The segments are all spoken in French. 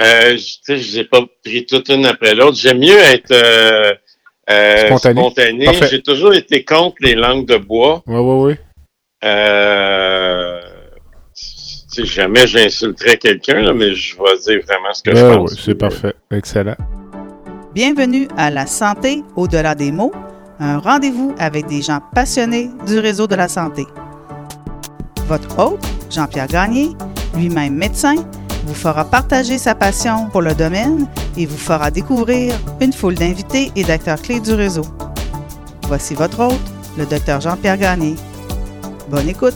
Euh, je n'ai pas pris toute une après l'autre. J'aime mieux être euh, euh, spontané. J'ai toujours été contre les langues de bois. Oui, oui, oui. Euh, jamais j'insulterais quelqu'un, mais je vais dire vraiment ce que je pense. Oui, c'est parfait. Excellent. Bienvenue à La Santé au-delà des mots, un rendez-vous avec des gens passionnés du réseau de la santé. Votre hôte, Jean-Pierre Gagné, lui-même médecin, vous fera partager sa passion pour le domaine et vous fera découvrir une foule d'invités et d'acteurs clés du réseau. Voici votre hôte, le docteur Jean-Pierre Gagné. Bonne écoute!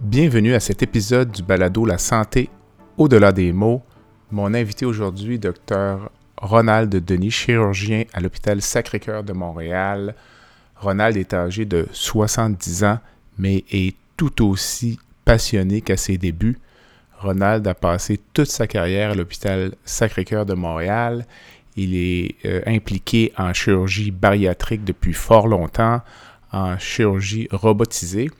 Bienvenue à cet épisode du balado La santé au-delà des mots. Mon invité aujourd'hui, docteur Ronald Denis, chirurgien à l'hôpital Sacré-Cœur de Montréal, Ronald est âgé de 70 ans, mais est tout aussi passionné qu'à ses débuts. Ronald a passé toute sa carrière à l'hôpital Sacré-Cœur de Montréal. Il est euh, impliqué en chirurgie bariatrique depuis fort longtemps, en chirurgie robotisée.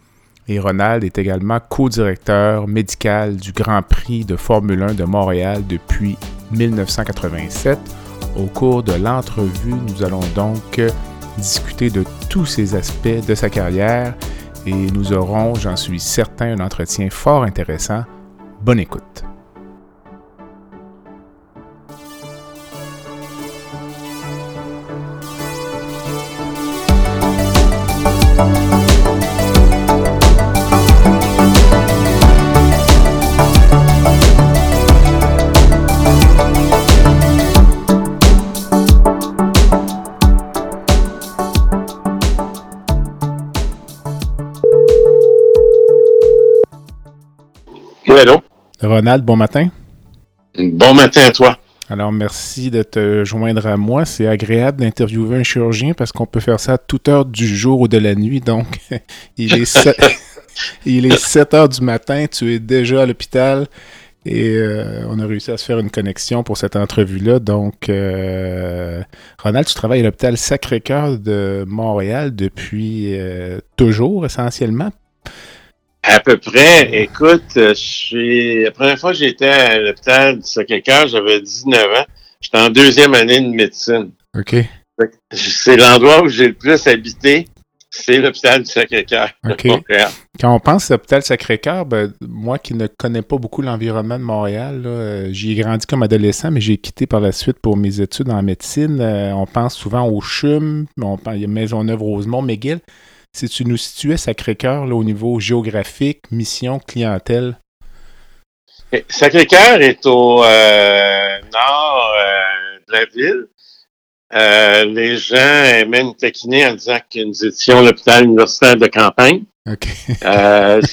Et Ronald est également co-directeur médical du Grand Prix de Formule 1 de Montréal depuis 1987. Au cours de l'entrevue, nous allons donc discuter de tous ces aspects de sa carrière et nous aurons, j'en suis certain, un entretien fort intéressant. Bonne écoute. Ronald, bon matin. Bon matin à toi. Alors, merci de te joindre à moi. C'est agréable d'interviewer un chirurgien parce qu'on peut faire ça à toute heure du jour ou de la nuit. Donc, il est 7, il est 7 heures du matin, tu es déjà à l'hôpital et euh, on a réussi à se faire une connexion pour cette entrevue-là. Donc, euh, Ronald, tu travailles à l'hôpital Sacré-Cœur de Montréal depuis euh, toujours, essentiellement. À peu près. Écoute, la première fois que j'étais à l'hôpital du Sacré-Cœur, j'avais 19 ans. J'étais en deuxième année de médecine. OK. C'est l'endroit où j'ai le plus habité. C'est l'hôpital du Sacré-Cœur. OK. Quand on pense à l'hôpital Sacré-Cœur, ben, moi qui ne connais pas beaucoup l'environnement de Montréal, euh, j'y ai grandi comme adolescent, mais j'ai quitté par la suite pour mes études en médecine. Euh, on pense souvent au CHUM, on, il y a Maisonneuve-Rosemont, McGill si tu nous situais Sacré-Cœur au niveau géographique, mission, clientèle? Sacré-Cœur est au euh, nord euh, de la ville. Euh, les gens aimaient nous taquiner en disant que nous étions l'hôpital universitaire de campagne.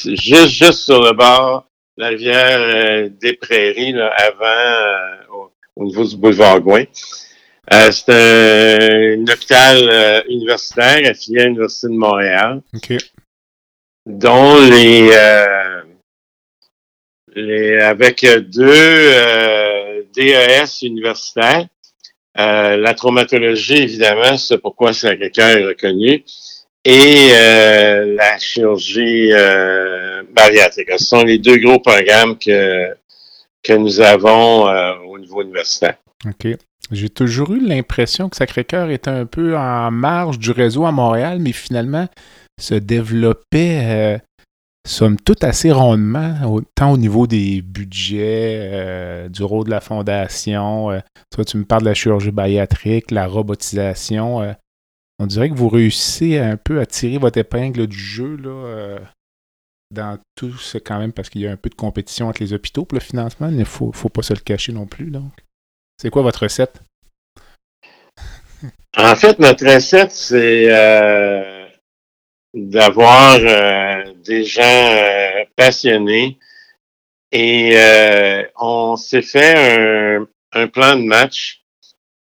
juste, juste sur le bord de la rivière des Prairies, là, avant, au, au, niveau du boulevard Gouin. Euh, c'est un, hôpital euh, universitaire affilié à l'Université de Montréal. Dont les, euh, les avec deux DES universitaires. la traumatologie, évidemment, c'est pourquoi c'est quelqu'un est reconnu. Et la chirurgie bariatrique. Ce sont les deux gros programmes que, que nous avons au niveau universitaire. OK. J'ai toujours eu l'impression que Sacré-Cœur était un peu en marge du réseau à Montréal, mais finalement se développait, euh, somme toute, assez rondement, tant au niveau des budgets, euh, du rôle de la fondation. Euh, toi, tu me parles de la chirurgie bariatrique, la robotisation. Euh, on dirait que vous réussissez un peu à tirer votre épingle du jeu là, dans tout ce quand même, parce qu'il y a un peu de compétition entre les hôpitaux pour le financement. Il ne faut, faut pas se le cacher non plus. Donc. C'est quoi votre recette? En fait, notre recette, c'est euh, d'avoir euh, des gens euh, passionnés et on s'est fait un, plan de match.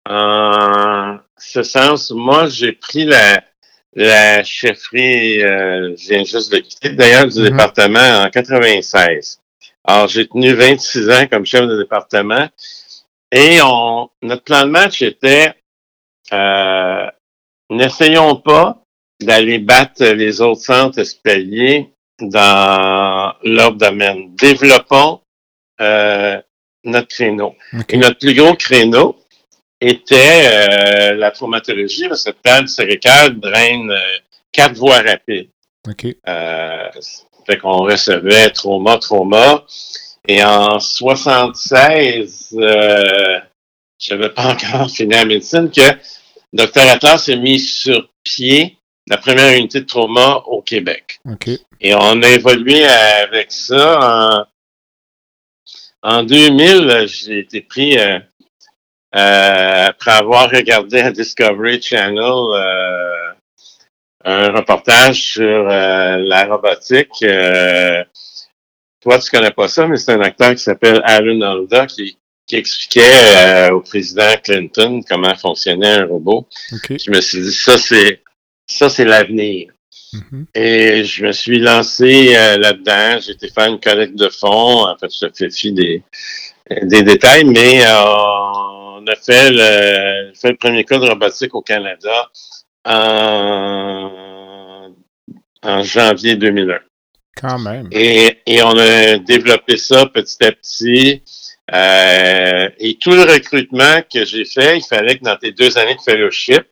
En ce sens, moi, j'ai pris la, la chefferie, je viens juste de quitter d'ailleurs du mm-hmm. département en 96. Alors, j'ai tenu 26 ans comme chef de département et on, notre plan de match était euh, n'essayons pas d'aller battre les autres centres hospitaliers dans leur domaine. Développons euh, notre créneau. Et notre plus gros créneau était euh, la traumatologie, parce que le cérébral draine euh, quatre voies rapides. OK. Euh, fait qu'on recevait trauma, trauma. Et en 76, euh, je n'avais pas encore fini la médecine, que Dr. Atlas s'est mis sur pied la première unité de trauma au Québec. Et on a évolué avec ça. En, en 2000, j'ai été pris, euh, euh, après avoir regardé à Discovery Channel euh, un reportage sur euh, la robotique. Toi, tu connais pas ça, mais c'est un acteur qui s'appelle Alan Alda qui, qui expliquait au président Clinton comment fonctionnait un robot. Je me suis dit, ça, c'est ça, c'est l'avenir. Mm-hmm. Et je me suis lancé euh, là-dedans. J'ai été faire une collecte de fonds. En fait, je fais des, des détails, mais euh, on a fait le, fait le premier cas de robotique au Canada en, en janvier 2001. Et on a développé ça petit à petit. Euh, et tout le recrutement que j'ai fait, il fallait que dans tes deux années de fellowship,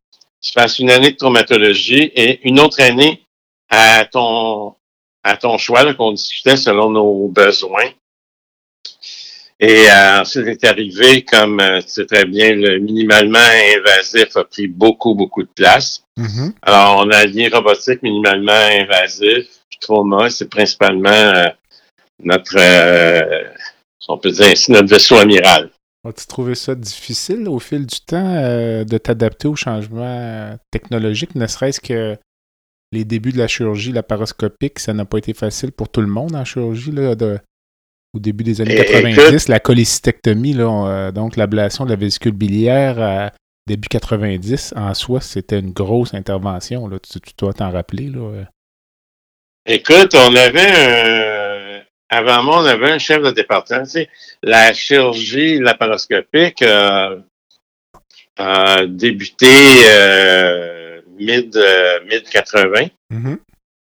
tu fasses une année de traumatologie et une autre année à ton à ton choix qu'on discutait selon nos besoins. Et euh, ensuite est arrivé, comme euh, tu sais très bien, le minimalement invasif a pris beaucoup, beaucoup de place. Mm-hmm. Alors, on a lié robotique minimalement invasif, puis trauma, c'est principalement euh, notre, on peut dire ainsi, notre vaisseau amiral. As-tu trouvé ça difficile au fil du temps de t'adapter aux changements technologiques, ne serait-ce que les débuts de la chirurgie laparoscopique, ça n'a pas été facile pour tout le monde en chirurgie là, de, au début des années 90. La cholécystectomie, euh, donc l'ablation de la vésicule biliaire à début 90, en soi, c'était une grosse intervention. Là. Tu, dois t'en rappeler. Là. Euh. Écoute, on avait un... Avant moi, on avait un chef de département. la chirurgie laparoscopique euh, a débuté euh, mid, mid 80. Mm-hmm.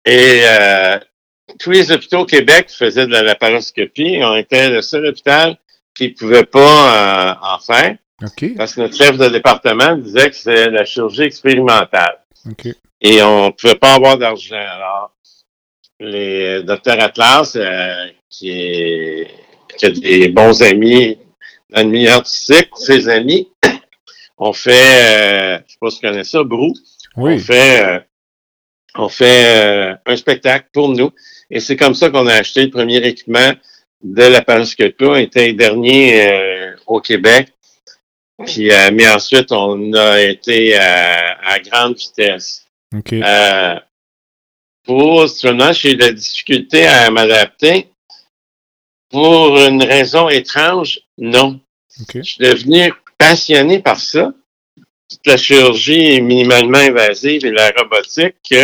Et tous les hôpitaux au Québec faisaient de la laparoscopie. On était le seul hôpital qui ne pouvait pas euh, en faire. Parce que notre chef de département disait que c'était la chirurgie expérimentale. Et on ne pouvait pas avoir d'argent. Alors, les euh, docteurs Atlas, euh, qui, est, qui a des bons amis dans le milieu artistique, ses amis, ont fait, je sais pas si tu connais ça, Brou. Oui. On fait, on fait un spectacle pour nous. Et c'est comme ça qu'on a acheté le premier équipement de la parascopie. On était dernier euh, au Québec. Puis, euh, mais ensuite, on a été à, grande vitesse. Euh, pour seulement, j'ai eu de la difficulté à m'adapter. Pour une raison étrange, non. Je suis devenu passionné par ça. Toute la chirurgie minimalement invasive et la robotique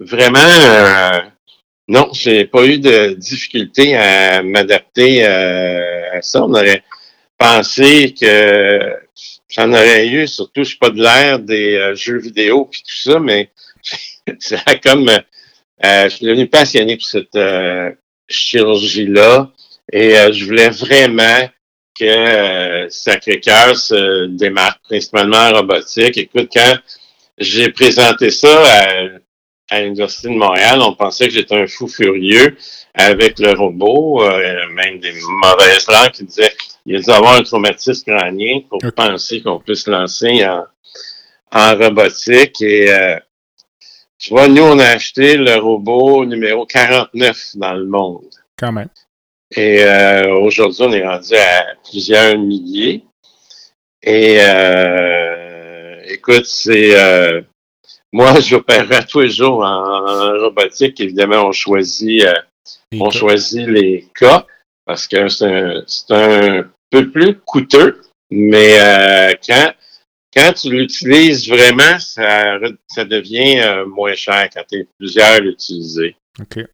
vraiment, euh, non, j'ai pas eu de difficulté à m'adapter euh, à ça. On aurait pensé que j'en aurais eu, surtout je suis pas de l'ère des euh, jeux vidéo puis tout ça, mais c'est comme je suis devenu passionné pour cette chirurgie-là et je voulais vraiment que Sacré-Cœur se démarque principalement en robotique. Écoute, quand j'ai présenté ça à l'Université de Montréal, on pensait que j'étais un fou furieux avec le robot, euh, même des mauvaises langues qui disaient il a dû avoir un traumatisme crânien pour penser qu'on puisse lancer en, en robotique. Et euh, tu vois, nous, on a acheté le robot numéro 49 dans le monde. Quand même. Et euh, aujourd'hui, on est rendu à plusieurs milliers. Et euh, écoute, c'est moi, j'opérerai tous les jours en, robotique. Évidemment, on choisit, on choisit les cas parce que c'est un, peu plus coûteux, mais euh, quand, quand tu l'utilises vraiment, ça, ça devient euh, moins cher quand tu es plusieurs à l'utiliser. OK.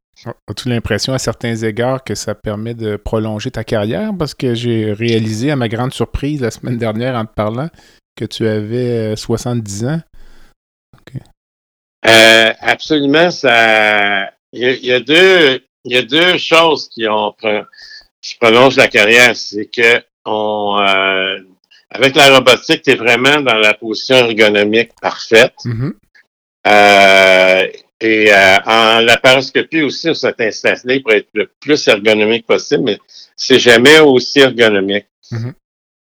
As-tu l'impression à certains égards que ça permet de prolonger ta carrière? Parce que j'ai réalisé à ma grande surprise la semaine dernière en te parlant que tu avais 70 ans. Euh, absolument, ça. Il y, a, deux, il y a deux choses qui ont qui prolongent la carrière, c'est que on, euh, avec la robotique, tu es vraiment dans la position ergonomique parfaite. Mm-hmm. euh, et euh, en laparoscopie aussi, on s'est installé pour être le plus ergonomique possible, mais c'est jamais aussi ergonomique mm-hmm.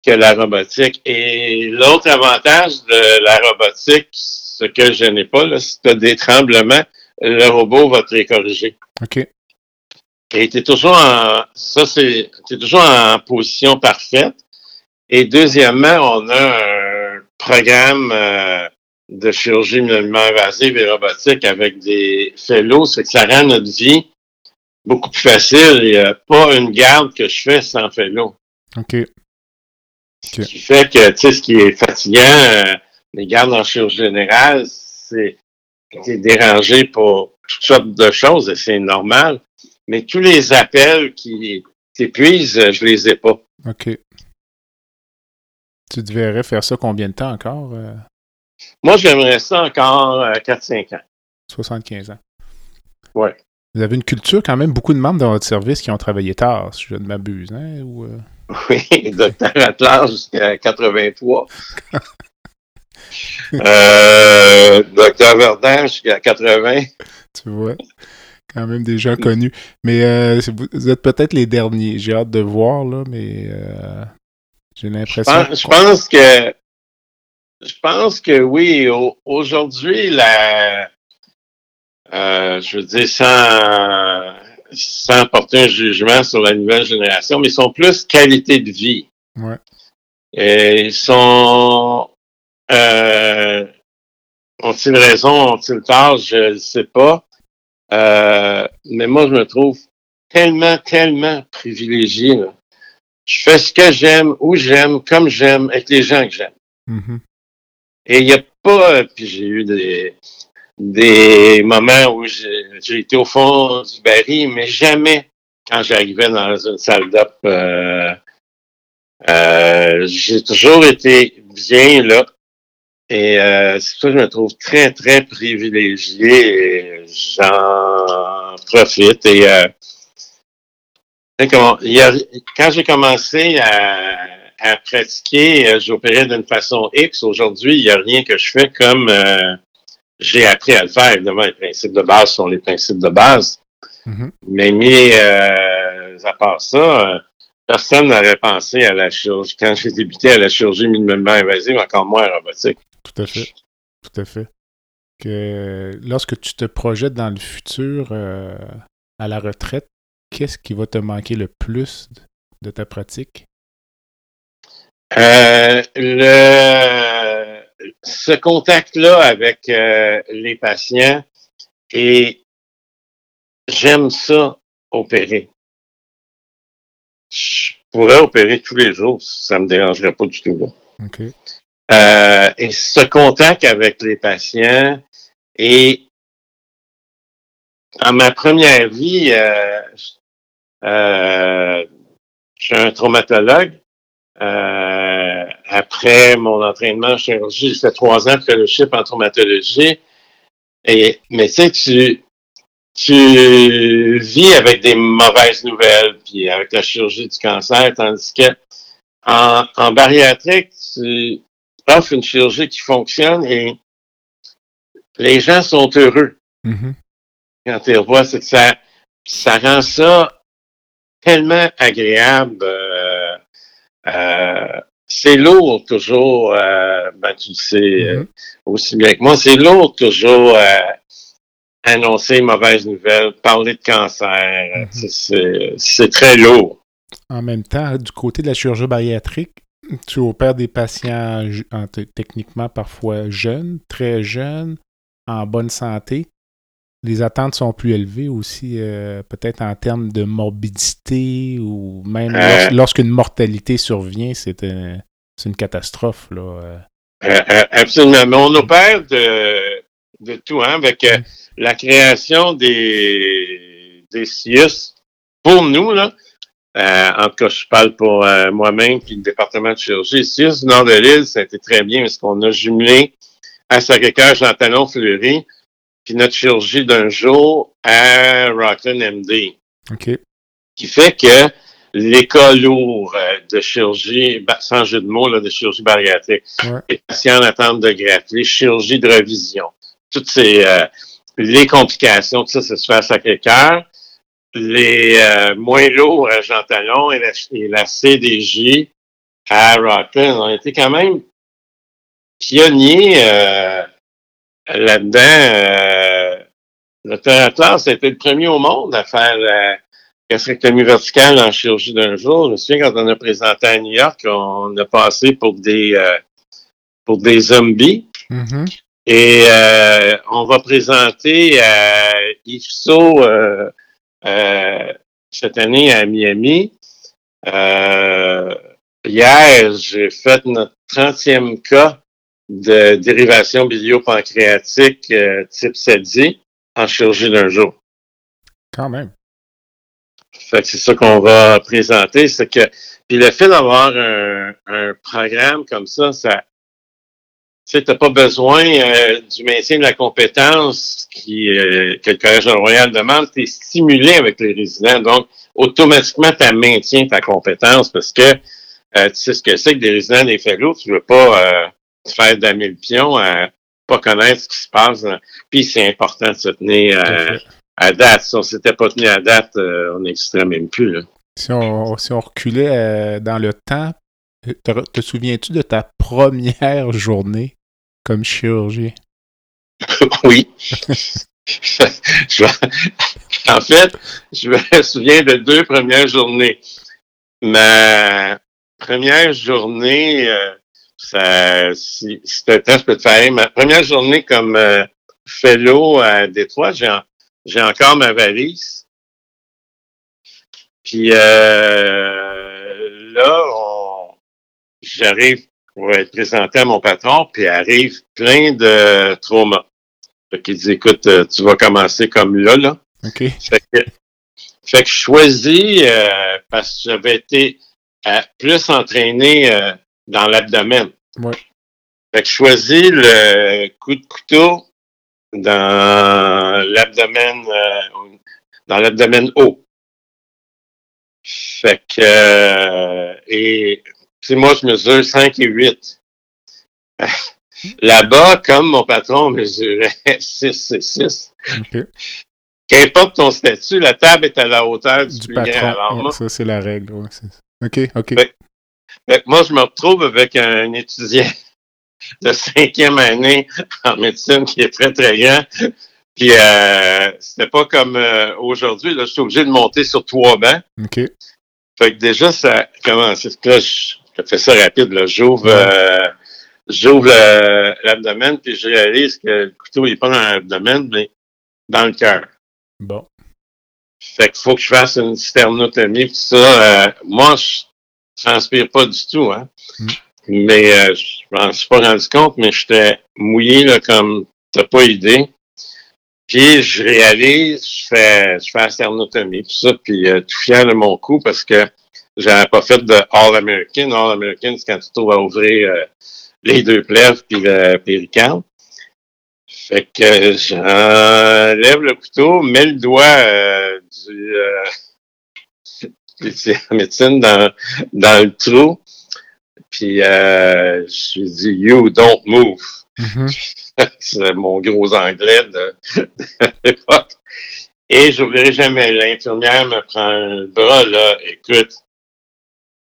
que la robotique. Et l'autre avantage de la robotique, ce que je n'ai pas, là, si tu as des tremblements, le robot va te les corriger. OK. Et tu es toujours en ça, c'est toujours en position parfaite. Et deuxièmement, on a un programme euh, de chirurgie minimum invasive et robotique avec des fellows, c'est que ça rend notre vie beaucoup plus facile. Il n'y a pas une garde que je fais sans fellow. OK. Ce qui fait que, tu sais, ce qui est fatigant, euh, les gardes en chirurgie générale, c'est dérangé pour toutes sortes de choses et c'est normal. Mais tous les appels qui t'épuisent, je les ai pas. OK. Tu devrais faire ça combien de temps encore? Euh? Moi, j'aimerais ça encore 4-5 euh, ans. 75 ans. Oui. Vous avez une culture quand même, beaucoup de membres dans votre service qui ont travaillé tard, si je ne m'abuse, hein? Euh? Oui, docteur Atlas jusqu'à 83. euh, docteur Verdun jusqu'à 80. Tu vois, quand même gens connus. Mais vous êtes peut-être les derniers. J'ai hâte de voir, là, mais j'ai l'impression. Je, pense que je pense que oui. Aujourd'hui, la euh, je veux dire, sans, sans porter un jugement sur la nouvelle génération, mais ils sont plus qualité de vie. Ouais. Et ils sont euh, ont-ils raison, ont-ils tort, je ne sais pas. Euh, mais moi, je me trouve tellement, tellement privilégié. Là je fais ce que j'aime, où j'aime, comme j'aime, avec les gens que j'aime. Mm-hmm. Et il n'y a pas, puis j'ai eu des, des moments où j'ai été au fond du baril, mais jamais quand j'arrivais dans une salle d'op, euh, euh, j'ai toujours été bien là. Et euh, c'est pour ça que je me trouve très, très privilégié et j'en profite. Et euh, quand j'ai commencé à, pratiquer, euh, j'opérais d'une façon X. Aujourd'hui, il n'y a rien que je fais comme euh, j'ai appris à le faire. Évidemment, les principes de base sont les principes de base. Mm-hmm. Mais mis euh, à part ça, personne n'aurait pensé à la chirurgie. Quand j'ai débuté à la chirurgie minimum invasive, encore moins robotique. Tout à fait. Tout à fait. Que lorsque tu te projettes dans le futur à la retraite, qu'est-ce qui va te manquer le plus de ta pratique? Euh, le, ce contact-là avec euh, les patients et j'aime ça opérer. Je pourrais opérer tous les jours, ça me dérangerait pas du tout. Euh, et ce contact avec les patients et dans ma première vie, euh, euh, je suis un traumatologue. Euh, après mon entraînement en chirurgie, j'ai fait trois ans de fellowship en traumatologie. Et, mais tu sais, tu, tu vis avec des mauvaises nouvelles, puis avec la chirurgie du cancer, tandis que en, en bariatrique, tu offres une chirurgie qui fonctionne et les gens sont heureux. Mm-hmm. Quand tu revois, c'est que ça, ça rend ça tellement agréable. Euh, euh, c'est lourd toujours, euh, ben, tu le sais mm-hmm. aussi bien que moi, c'est lourd toujours annoncer mauvaise nouvelle, parler de cancer. Mm-hmm. C'est très lourd. En même temps, du côté de la chirurgie bariatrique, tu opères des patients techniquement parfois jeunes, très jeunes, en bonne santé les attentes sont plus élevées aussi, euh, peut-être en termes de morbidité ou même euh. lorsqu'une mortalité survient, c'est une catastrophe. Là. Euh. absolument. Mais on opère de, de tout, hein, avec la création des, des CIUS pour nous, là. En tout cas, je parle pour moi-même puis le département de chirurgie. CIUS du nord de l'île, ça a été très bien parce qu'on a jumelé à Sacré-Cœur, Jean Talon Fleury, puis notre chirurgie d'un jour à Rockland MD. OK. Qui fait que l'école lourd euh, de chirurgie, sans jeu de mots, là, de chirurgie bariatrique, les patients en attente de greffe, les chirurgies de revision, toutes ces euh, les complications, tout ça, ça se fait à Sacré-Cœur. Les euh, moins lourds à Jean Talon et la, CDJ à Rockland ont été quand même pionniers là-dedans. Euh, le Atlas a été le premier au monde à faire la gastrectomie verticale en chirurgie d'un jour. Je me souviens quand on a présenté à New York, on a passé pour des euh, pour des zombies. Mm-hmm. Et euh, on va présenter à IFSO euh, cette année à Miami. hier, j'ai fait notre 30e cas de dérivation biliopancréatique euh, type 7 en chirurgie d'un jour. Quand même. Fait que c'est ça qu'on va présenter, c'est que puis le fait d'avoir un, un, programme comme ça, ça tu n'as pas besoin euh, du maintien de la compétence qui, euh, que le Collège Royal demande, tu es stimulé avec les résidents. Donc, automatiquement, tu maintiens ta compétence parce que tu sais ce que c'est que des résidents des fellows, tu veux pas faire d'amis le pion à pas connaître ce qui se passe. Puis c'est important de se tenir euh, à, date. Si on s'était pas tenu à date, euh, on n'existerait même plus. Là. Si, on, si on reculait euh, dans le temps, te, te souviens-tu de ta première journée? Comme chirurgien? oui. en fait, je me souviens de deux premières journées. Ma première journée, ça, si, si tu je peux te faire ma première journée comme euh, fellow à Détroit. J'ai, encore ma valise. Puis euh, là, j'arrive pour être présenté à mon patron, puis arrive plein de traumas. Fait qu'il dit, écoute, euh, tu vas commencer comme là, là. OK. Fait que, fait que je choisis, euh, parce que j'avais été plus entraîné dans l'abdomen. Ouais. Fait que je choisis le coup de couteau dans l'abdomen euh, dans l'abdomen haut. Fait que euh, et c'est moi je mesure 5 et 8. Là-bas, comme mon patron mesurait 6 et 6. Okay. Qu'importe ton statut, la table est à la hauteur du, du patron. ça, c'est la règle. Ouais, OK, OK moi, je me retrouve avec un étudiant de cinquième année en médecine qui est très, très grand. Puis euh, c'était pas comme euh, aujourd'hui. Là, je suis obligé de monter sur trois bancs. OK. Fait que déjà, ça commence. Là, je, je fais ça rapide. Là. J'ouvre euh, j'ouvre l'abdomen, puis je réalise que le couteau n'est pas dans l'abdomen, mais dans le cœur. Bon. Fait qu'il faut que je fasse une sternotomie. Puis ça, euh, moi, je transpire pas du tout, hein. Mm. Mais euh, je m'en suis pas rendu compte, mais j'étais mouillé là, comme t'as pas idée. Puis je réalise, je fais, je fais la sternotomie, tout ça, puis euh, tout fier de mon coup parce que j'avais pas fait de All American. All American, c'est quand tu trouves à ouvrir euh, les deux plèves puis le péricarde. Fait que j'enlève le couteau, mets le doigt du c'est en médecine dans, dans le trou. Puis euh, je lui dis You don't move. Mm-hmm. c'est mon gros anglais de, l'époque. Et je n'oublierai jamais. L'infirmière me prend le bras, là. Écoute,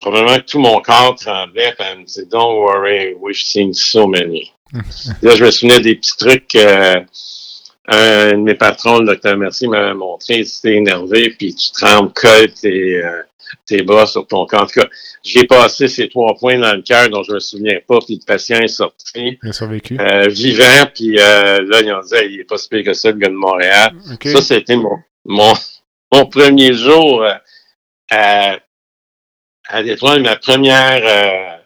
probablement que tout mon corps tremblait. Puis elle me dit Don't worry, we've seen so many. là, je me souvenais des petits trucs. Euh, un de mes patrons, le docteur Mercier, m'avait montré, si t'es énervé, puis tu trembles, colles tes, euh, tes bras sur ton corps. En tout cas, j'ai passé ces trois points dans le cœur dont je me souviens pas, puis le patient est sorti. Il a survécu. Euh, vivant, puis euh, là, ils ont dit, il est pas si pire que ça, le gars de Montréal. Ça, c'était mon, mon, mon premier jour euh, à, Détroit, ma première... Euh,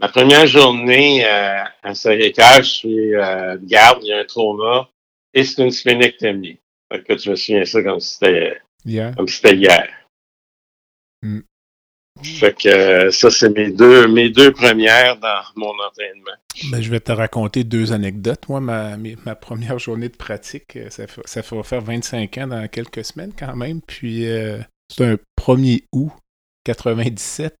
ma première journée euh, à Sacré-Cœur, je suis euh, garde, il y a un trauma et c'est une sphénectomie. Fait que tu me souviens ça comme si c'était yeah. comme si c'était hier. Mm. Fait que euh, ça, c'est mes deux, mes deux premières dans mon entraînement. Ben, je vais te raconter deux anecdotes. Moi, ma, ma première journée de pratique, euh, ça, fait, ça va faire 25 ans dans quelques semaines quand même. Puis euh, c'est un 1er août 97.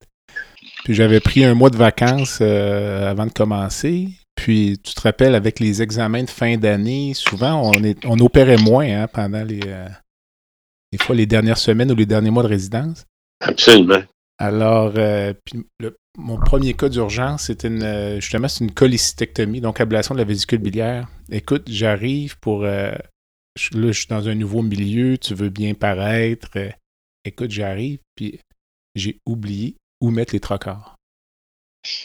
Puis j'avais pris un mois de vacances avant de commencer. Puis tu te rappelles, avec les examens de fin d'année, souvent on, est, on opérait moins hein, pendant les, des fois les dernières semaines ou les derniers mois de résidence. Absolument. Alors, euh, mon premier cas d'urgence, c'était une, euh, justement, c'est une cholécystectomie, donc ablation de la vésicule biliaire. Écoute, j'arrive pour. Euh, là, je suis dans un nouveau milieu, tu veux bien paraître. écoute, j'arrive, puis j'ai oublié où mettre les trocars.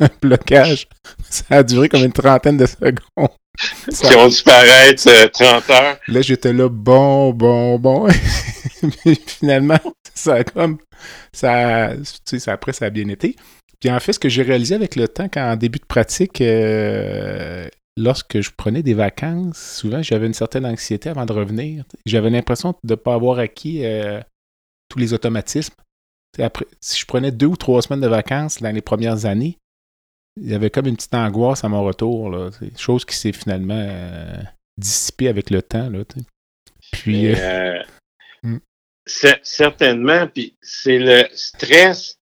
un blocage. Ça a duré comme une trentaine de secondes. Qui ont dû paraître 30 heures. Là, j'étais là, bon, bon, bon. finalement, ça a comme. Ça, tu sais, après, ça a bien été. Puis en fait, ce que j'ai réalisé avec le temps, quand en début de pratique, euh, lorsque je prenais des vacances, souvent j'avais une certaine anxiété avant de revenir. J'avais l'impression de ne pas avoir acquis euh, tous les automatismes. après, si je prenais deux ou trois semaines de vacances dans les premières années, il y avait comme une petite angoisse à mon retour. Là, chose qui s'est finalement euh, dissipée avec le temps. Là, Puis. Hmm certainement, puis c'est le stress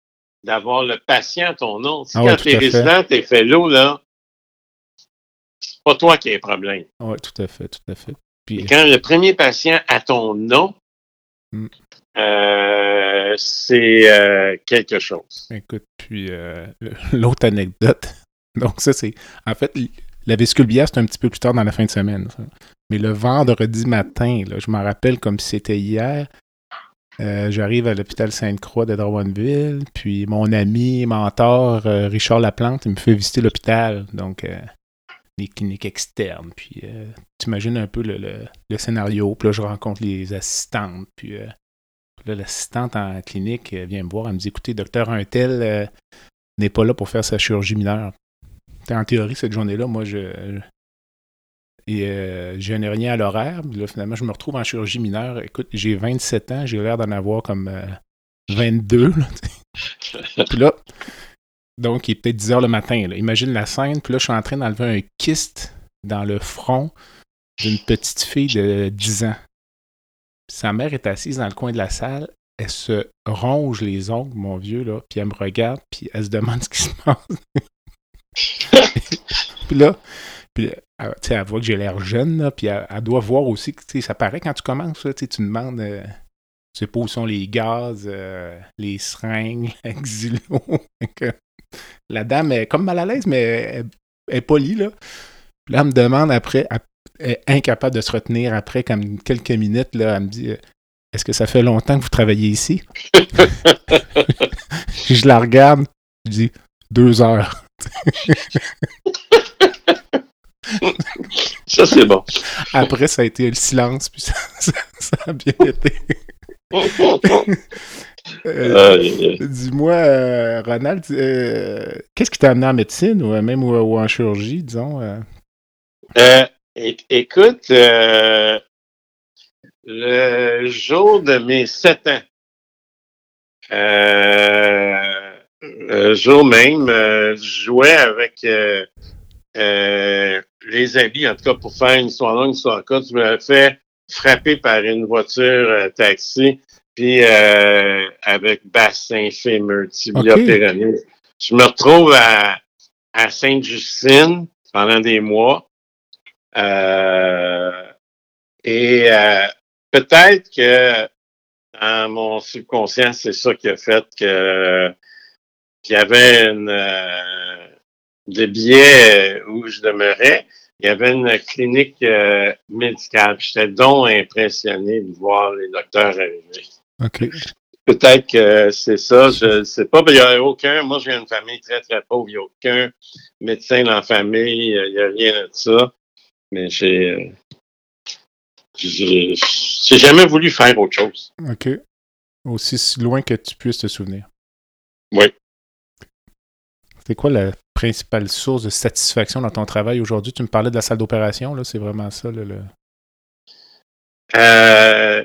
d'avoir le patient à ton nom. Si ah quand t'es résident, t'es fellow, là, pas toi qui as un problème. Oui, tout à fait, tout à fait. Puis... quand le premier patient a ton nom, hmm. euh, c'est euh, quelque chose. Écoute, puis euh, l'autre anecdote, donc ça c'est, en fait, la vésicule biliaire, c'est un petit peu plus tard dans la fin de semaine. Mais le vendredi matin, là, je m'en rappelle comme si c'était hier, euh, j'arrive à l'hôpital Sainte-Croix de Drummondville, puis mon ami, mentor, euh, Richard Laplante, il me fait visiter l'hôpital, donc euh, les cliniques externes. Puis tu imagines un peu le, scénario, puis là je rencontre les assistantes, puis là l'assistante en clinique vient me voir, elle me dit écoutez, docteur Untel n'est pas là pour faire sa chirurgie mineure. En théorie, cette journée-là, moi, je, et euh, je n'ai rien à l'horaire. Là, finalement, je me retrouve en chirurgie mineure. Écoute, j'ai 27 ans, j'ai l'air d'en avoir comme 22. Euh, puis là, donc, il est peut-être 10 heures le matin. Imagine la scène. Puis là, je suis en train d'enlever un kyste dans le front d'une petite fille de 10 ans. sa mère est assise dans le coin de la salle. Elle se ronge les ongles, mon vieux, là. Puis elle me regarde, puis elle se demande ce qui se passe. puis là, puis, elle, elle voit que j'ai l'air jeune, puis elle, doit voir aussi que ça paraît quand tu commences, tu demandes euh, tu sais pas où sont les gaz, euh, les seringues, l'exilo. La dame est comme mal à l'aise, mais elle, est polie, là. Puis là, elle me demande après, elle est incapable de se retenir après, comme quelques minutes, là, elle me dit Est-ce que ça fait longtemps que vous travaillez ici? Je la regarde, je dis Deux heures. ça, c'est bon. Après, ça a été le silence, puis ça, a bien été. Euh, dis-moi, euh, Ronald, euh, qu'est-ce qui t'a amené en médecine ou même ou, en chirurgie, disons? écoute, le jour de mes sept ans, le jour même, je jouais avec les amis, en tout cas, pour faire une histoire longue, une histoire courte, je me fait frapper par une voiture euh, taxi, puis euh, avec bassin, fémur, tibia, okay. Je me retrouve à, à Sainte-Justine pendant des mois. Euh, et peut-être que dans mon subconscient, c'est ça qui a fait que qu'il y avait une de billets euh, où je demeurais, il y avait une clinique euh, médicale. J'étais donc impressionné de voir les docteurs arriver. OK. Peut-être que c'est ça, je ne sais pas. Il n'y a aucun, moi j'ai une famille très très pauvre, il n'y a aucun médecin dans la famille, il n'y a rien de ça. Mais j'ai j'ai jamais voulu faire autre chose. OK. Aussi loin que tu puisses te souvenir. Oui. C'est quoi la principale source de satisfaction dans ton travail aujourd'hui? Tu me parlais de la salle d'opération, là, c'est vraiment ça, le... Euh,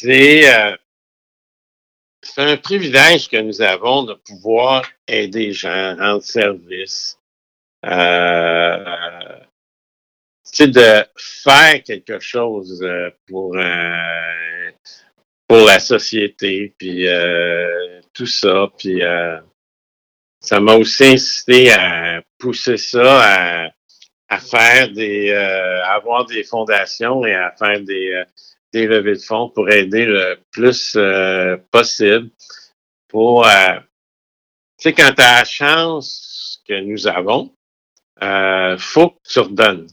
c'est c'est un privilège que nous avons de pouvoir aider les gens, rendre service. Euh, de faire quelque chose euh, pour euh, pour la société, puis euh, tout ça, puis ça m'a aussi incité à pousser ça, à, à faire des, avoir des fondations et à faire des des levées de fonds pour aider le plus euh, possible pour, euh, tu sais, quand tu as la chance que nous avons, euh, faut que tu redonnes.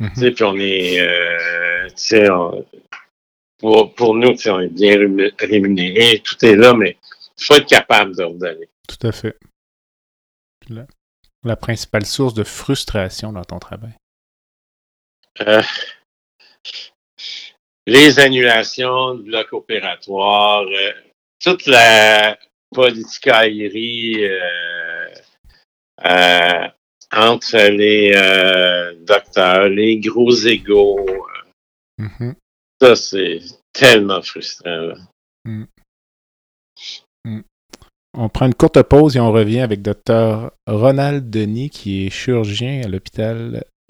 Mm-hmm. Tu sais, puis on est, euh, tu sais, pour, pour, nous, tu sais, on est bien rémunéré, tout est là, mais il faut être capable de redonner. Tout à fait. La, la principale source de frustration dans ton travail? Euh, les annulations de blocs opératoires, euh, toute la politique euh, euh, entre les euh, docteurs, les gros égaux. Mm-hmm. Ça, c'est tellement frustrant. Mm. Mm. On prend une courte pause et on revient avec Dr. Ronald Denis, qui est chirurgien à l'hôpital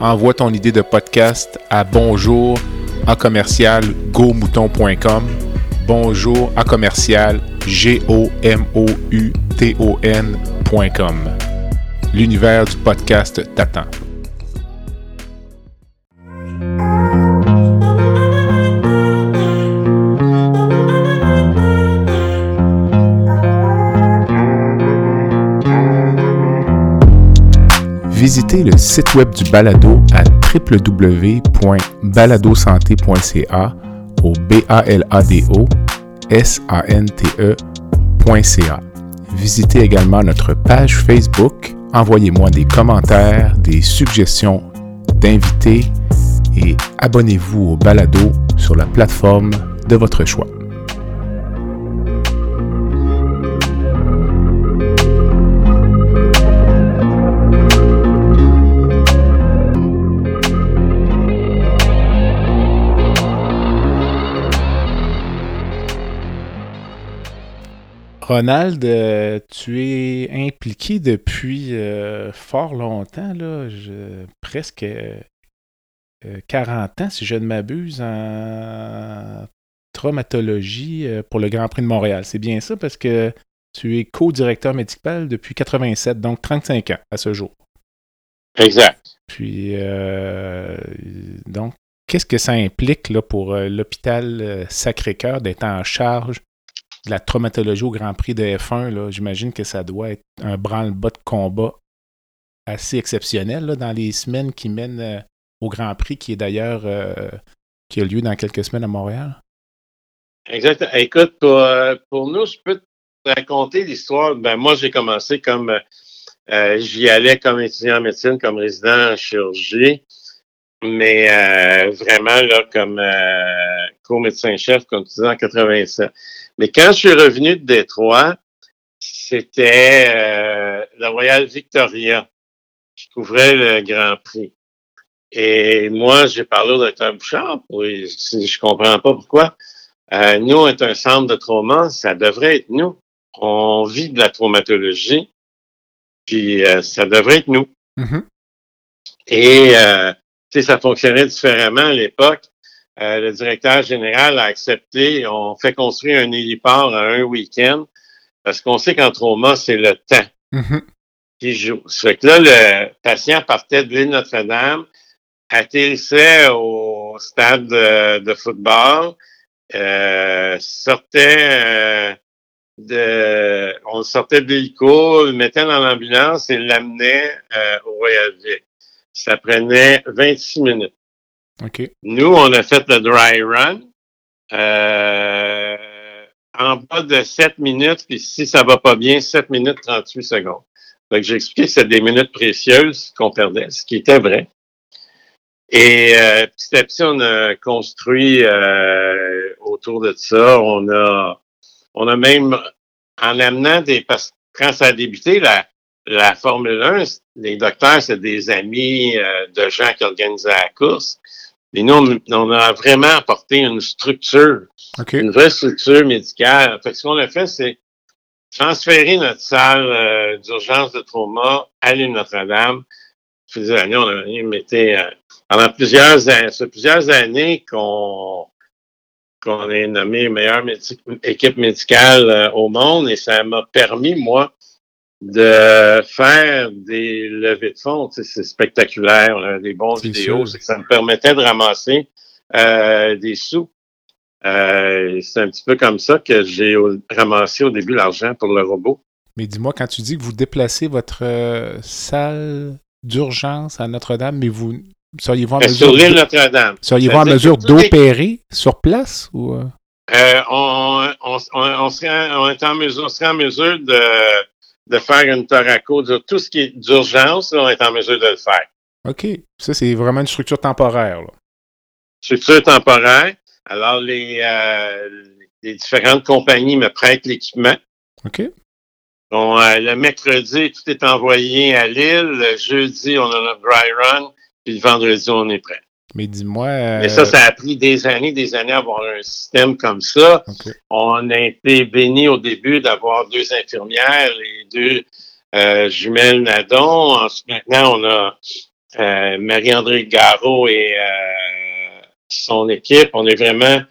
envoie ton idée de podcast à bonjour en commercial gomouton.com. Bonjour en commercial g. L'univers du podcast t'attend. Visitez le site web du balado à www.baladosanté.ca au b a l a d o s a n t e.ca. Visitez également notre page Facebook, envoyez-moi des commentaires, des suggestions d'invités et abonnez-vous au balado sur la plateforme de votre choix. Ronald, euh, tu es impliqué depuis euh, fort longtemps, là, presque 40 euh, ans, si je ne m'abuse, en traumatologie pour le Grand Prix de Montréal. C'est bien ça parce que tu es co-directeur médical depuis 87, donc 35 ans à ce jour. Exact. Puis, donc, qu'est-ce que ça implique là, pour l'hôpital Sacré-Cœur d'être en charge de la traumatologie au Grand Prix de F1, j'imagine que ça doit être un branle-bas de combat assez exceptionnel dans les semaines qui mènent euh, au Grand Prix, qui est d'ailleurs euh, qui a lieu dans quelques semaines à Montréal. Exact. Écoute, pour, euh, nous, je peux te raconter l'histoire. Ben, moi, j'ai commencé comme j'y allais comme étudiant en médecine, comme résident en chirurgie, mais vraiment là, comme co-médecin-chef, comme tu disais, en 87. Mais quand je suis revenu de Détroit, c'était euh, la Royal Victoria qui couvrait le Grand Prix. Et moi, j'ai parlé au docteur Bouchard, oui, je comprends pas pourquoi. Euh, nous, on est un centre de trauma, ça devrait être nous. On vit de la traumatologie, puis euh, ça devrait être nous. Mm-hmm. Et euh, ça fonctionnait différemment à l'époque. Euh, le directeur général a accepté. On fait construire un héliport à un week-end parce qu'on sait qu'en trauma, c'est le temps mm-hmm. qui joue. Ça fait que là, le patient partait de l'île Notre-Dame, atterrissait au stade de, football, euh, sortait euh, de, on sortait de l'hélico, le mettait dans l'ambulance et l'amenait au Royal Vic. Ça prenait 26 minutes. Nous, on a fait le dry run. euh, en bas de 7 minutes, puis si ça va pas bien, 7 minutes 38 secondes. Donc, j'ai expliqué que c'était des minutes précieuses qu'on perdait, ce qui était vrai. Et euh, petit à petit, on a construit euh, autour de ça. On a, on a même, en amenant des... Parce quand ça a débuté, la, Formule 1, les docteurs, c'est des amis de gens qui organisaient la course. Et nous, on, a vraiment apporté une structure, une vraie structure médicale. Fait ce qu'on a fait, c'est transférer notre salle euh, d'urgence de trauma à l'île Notre-Dame. Années, on a été euh, pendant plusieurs années, plusieurs années qu'on qu'on est nommé meilleure équipe médicale au monde et ça m'a permis, moi, de faire des levées de fonds. c'est spectaculaire, des bons vidéos. Ça me permettait de ramasser euh, des sous. Euh, c'est un petit peu comme ça que j'ai ramassé au début l'argent pour le robot. Mais dis-moi, quand tu dis que vous déplacez votre euh, salle d'urgence à Notre-Dame, mais vous seriez-vous en mesure, sur Notre-Dame. Seriez-vous en mesure d'opérer sur place ou on, on, on, serait, on, est en mesure, on serait en mesure de de faire une thoraco. Tout ce qui est d'urgence, on est en mesure de le faire. OK. Ça, c'est vraiment une structure temporaire. Là. Structure temporaire. Alors, les, euh, les différentes compagnies me prêtent l'équipement. OK. Bon, euh, le mercredi, tout est envoyé à Lille. Le jeudi, on a notre dry run. Puis le vendredi, on est prêt. Mais dis-moi. Euh, Mais ça, ça a pris des années, des années à avoir un système comme ça. On a été béni au début d'avoir deux infirmières et deux euh, jumelles Nadon. Ensuite, maintenant, on a euh, Marie-André Garot et son équipe. On est vraiment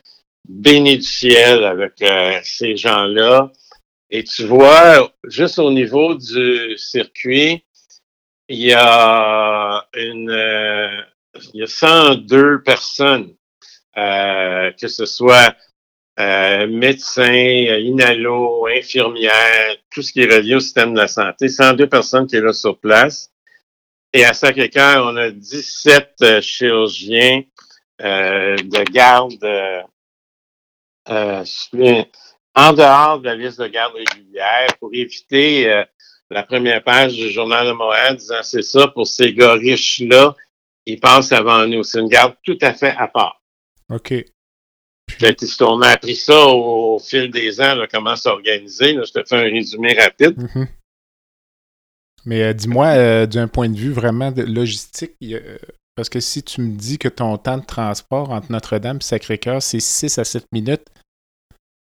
béni du ciel avec ces gens-là. Et tu vois, juste au niveau du circuit, il y a une il y a 102 personnes, euh, que ce soit euh, médecins, inhalo, infirmières, tout ce qui est relié au système de la santé, 102 personnes qui sont là sur place. Et à Sacré-Cœur, on a 17 euh, chirurgiens de garde en dehors de la liste de garde régulière pour éviter la première page du Journal de Montréal disant c'est ça pour ces gars riches-là il passe avant nous. C'est une garde tout à fait à part. OK. on a appris ça au, fil des ans, comment s'organiser. Je te fais un résumé rapide. Mm-hmm. Mais euh, dis-moi, euh, d'un point de vue vraiment de logistique, parce que si tu me dis que ton temps de transport entre Notre-Dame et Sacré-Cœur, c'est 6 à 7 minutes,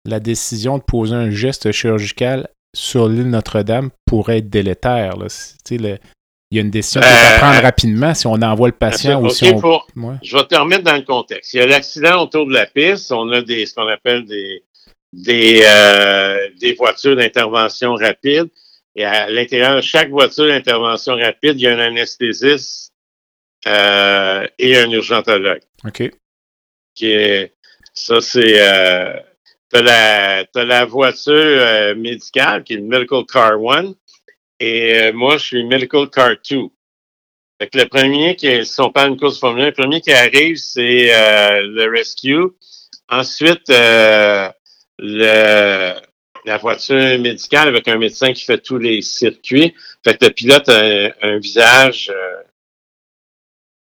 la décision de poser un geste chirurgical sur l'île Notre-Dame pourrait être délétère. Là. Le, il y a une décision à prendre euh, rapidement si on envoie le patient ou si on... Je vais te remettre dans le contexte. Il y a l'accident autour de la piste. On a des, ce qu'on appelle des, des, euh, des voitures d'intervention rapide. Et à l'intérieur de chaque voiture d'intervention rapide, il y a un anesthésiste euh, et un urgentologue. OK. Qui est, ça, c'est... Euh, tu as, la voiture médicale qui est le Medical Car One et euh, moi, je suis Medical Car 2. Fait le premier qui est, si on parle d'une course Formule 1, le premier qui arrive, c'est euh, le Rescue. Ensuite, euh, le, la voiture médicale avec un médecin qui fait tous les circuits. Fait que le pilote a un, visage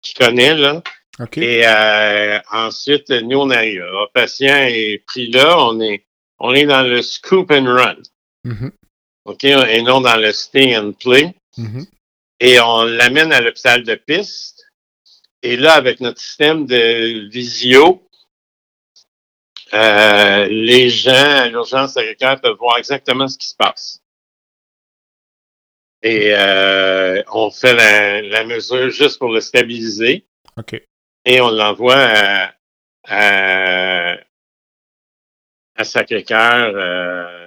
qu'il connaît, là. Et ensuite, nous, on arrive. Le patient est pris là. On est, on est dans le scoop and run. Mm-hmm. OK, et non dans le stay and play. Mm-hmm. Et on l'amène à l'hôpital de piste. Et là, avec notre système de visio, euh, les gens à l'urgence agriculture peuvent voir exactement ce qui se passe. Et euh, on fait la, mesure juste pour le stabiliser. OK. Et on l'envoie à, à, à Sacré-Cœur. Euh,